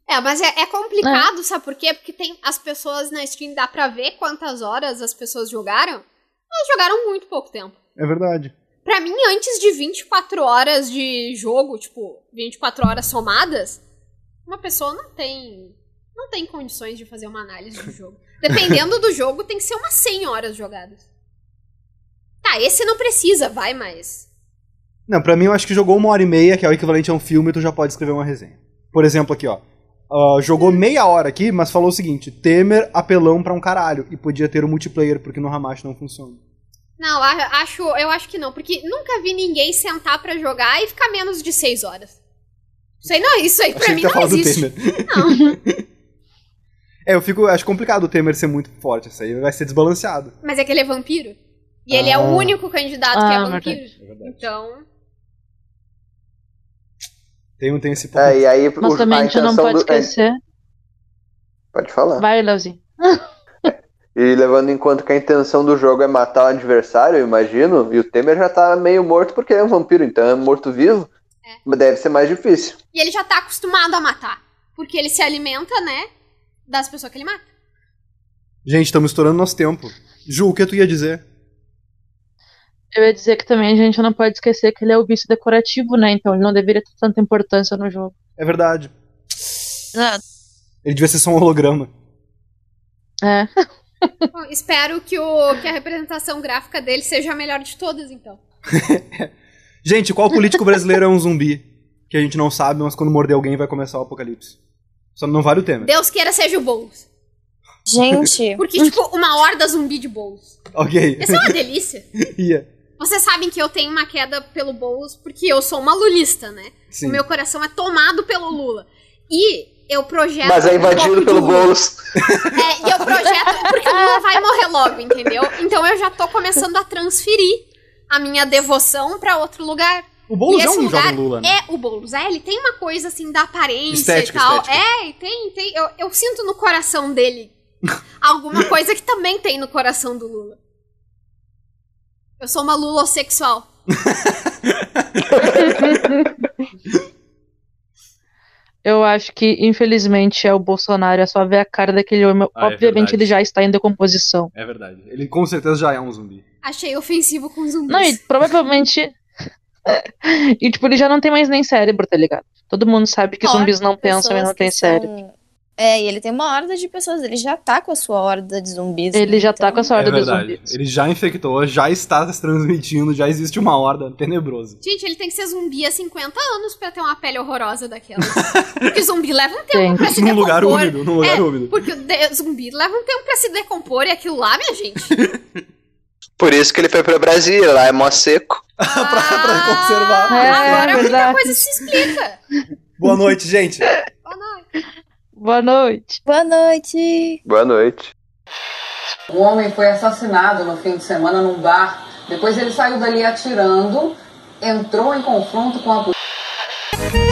É, mas é, é complicado, sabe por quê? Porque tem as pessoas na Steam, dá pra ver quantas horas as pessoas jogaram. Elas jogaram muito pouco tempo. É verdade. Pra mim, antes de 24 horas de jogo, tipo, 24 horas somadas, uma pessoa não tem. Não tem condições de fazer uma análise do jogo. (laughs) Dependendo do jogo, tem que ser umas 100 horas jogadas. Tá, esse não precisa, vai, mas. Não, pra mim eu acho que jogou uma hora e meia, que é o equivalente a um filme, tu já pode escrever uma resenha. Por exemplo, aqui, ó. Ah, jogou meia hora aqui, mas falou o seguinte: Temer apelão pra um caralho. E podia ter o multiplayer, porque no Hamashi não funciona. Não, acho, eu acho que não, porque nunca vi ninguém sentar pra jogar e ficar menos de 6 horas. Isso aí não, isso aí pra Achei mim não existe. Temer. Não, (laughs) É, eu fico. Acho complicado o Temer ser muito forte. Isso aí vai ser desbalanceado. mas é que ele é vampiro. E ele é Ah. o único candidato que é Ah, vampiro. É verdade. Então, Tem, tem esse ponto. É, e aí Mas o- também a gente não pode do- é, esquecer. pode falar. Vai, Leozinho. (laughs) E levando em conta que a intenção do jogo é matar o adversário, eu imagino, e o Temer já tá meio morto porque ele é um vampiro, então é morto-vivo. Mas Deve ser mais difícil. e ele já tá acostumado a matar. Porque ele se alimenta, né, das pessoas que ele mata. Gente, estamos estourando nosso tempo. Ju, o que tu ia dizer? Eu ia dizer que também a gente não pode esquecer que ele é o vício decorativo, né? Então ele não deveria ter tanta importância no jogo. É verdade. Ah, Ele devia ser só um holograma. É. (laughs) Bom, espero que, o, que a representação gráfica dele seja a melhor de todas, então. (laughs) Gente, qual político brasileiro é um zumbi? Que a gente não sabe, mas quando morder alguém vai começar o apocalipse. Só não vale o Temer. Deus queira seja o Boulos. gente, Porque, tipo, uma horda zumbi de Boulos. Ok. Isso é uma (laughs) delícia. Ia. Vocês sabem que eu tenho uma queda pelo Boulos porque eu sou uma lulista, né? Sim. O meu coração é tomado pelo Lula. E eu projeto. Mas é um invadido pouco pelo. Boulos. É, e eu projeto. Porque o Lula vai morrer logo, entendeu? Então eu já tô começando a transferir a minha devoção pra outro lugar. O Boulos e é esse um lugar jovem Lula, né? É, o Boulos, é, ele tem uma coisa assim da aparência Estética, e tal. estética. É, tem, tem. Eu, eu sinto no coração dele alguma (laughs) coisa que também tem no coração do Lula. Eu sou uma lulossexual. (laughs) Eu acho que, infelizmente, é o Bolsonaro. É só ver a cara daquele homem. Ah, é Obviamente, verdade. ele já está em decomposição. É verdade. Ele com certeza já é um zumbi. Achei ofensivo com zumbis. Não, e provavelmente. (laughs) e, tipo, ele já não tem mais nem cérebro, tá ligado? Todo mundo sabe que zumbis não pensam e não têm cérebro. são- É, e ele tem uma horda de pessoas. Ele já tá com a sua horda de zumbis. Ele já tá então- com essa horda é de verdade. zumbis. Ele já infectou, já está se transmitindo, já existe uma horda tenebrosa. Gente, ele tem que ser zumbi há 50 anos pra ter uma pele horrorosa daquela. Porque zumbi leva um tempo Tem. pra se Num decompor. lugar úmido, num lugar é, úmido. Porque zumbi leva um tempo pra se decompor e aquilo lá, minha gente. (laughs) Por isso que ele foi pra Brasília, lá é mó seco. (laughs) pra, pra conservar. É, Agora muita verdade. coisa se explica. Boa noite, gente. Boa noite. Boa noite. Boa noite. Boa noite. Um homem foi assassinado no fim de semana num bar. Depois ele saiu dali atirando, entrou em confronto com a polícia.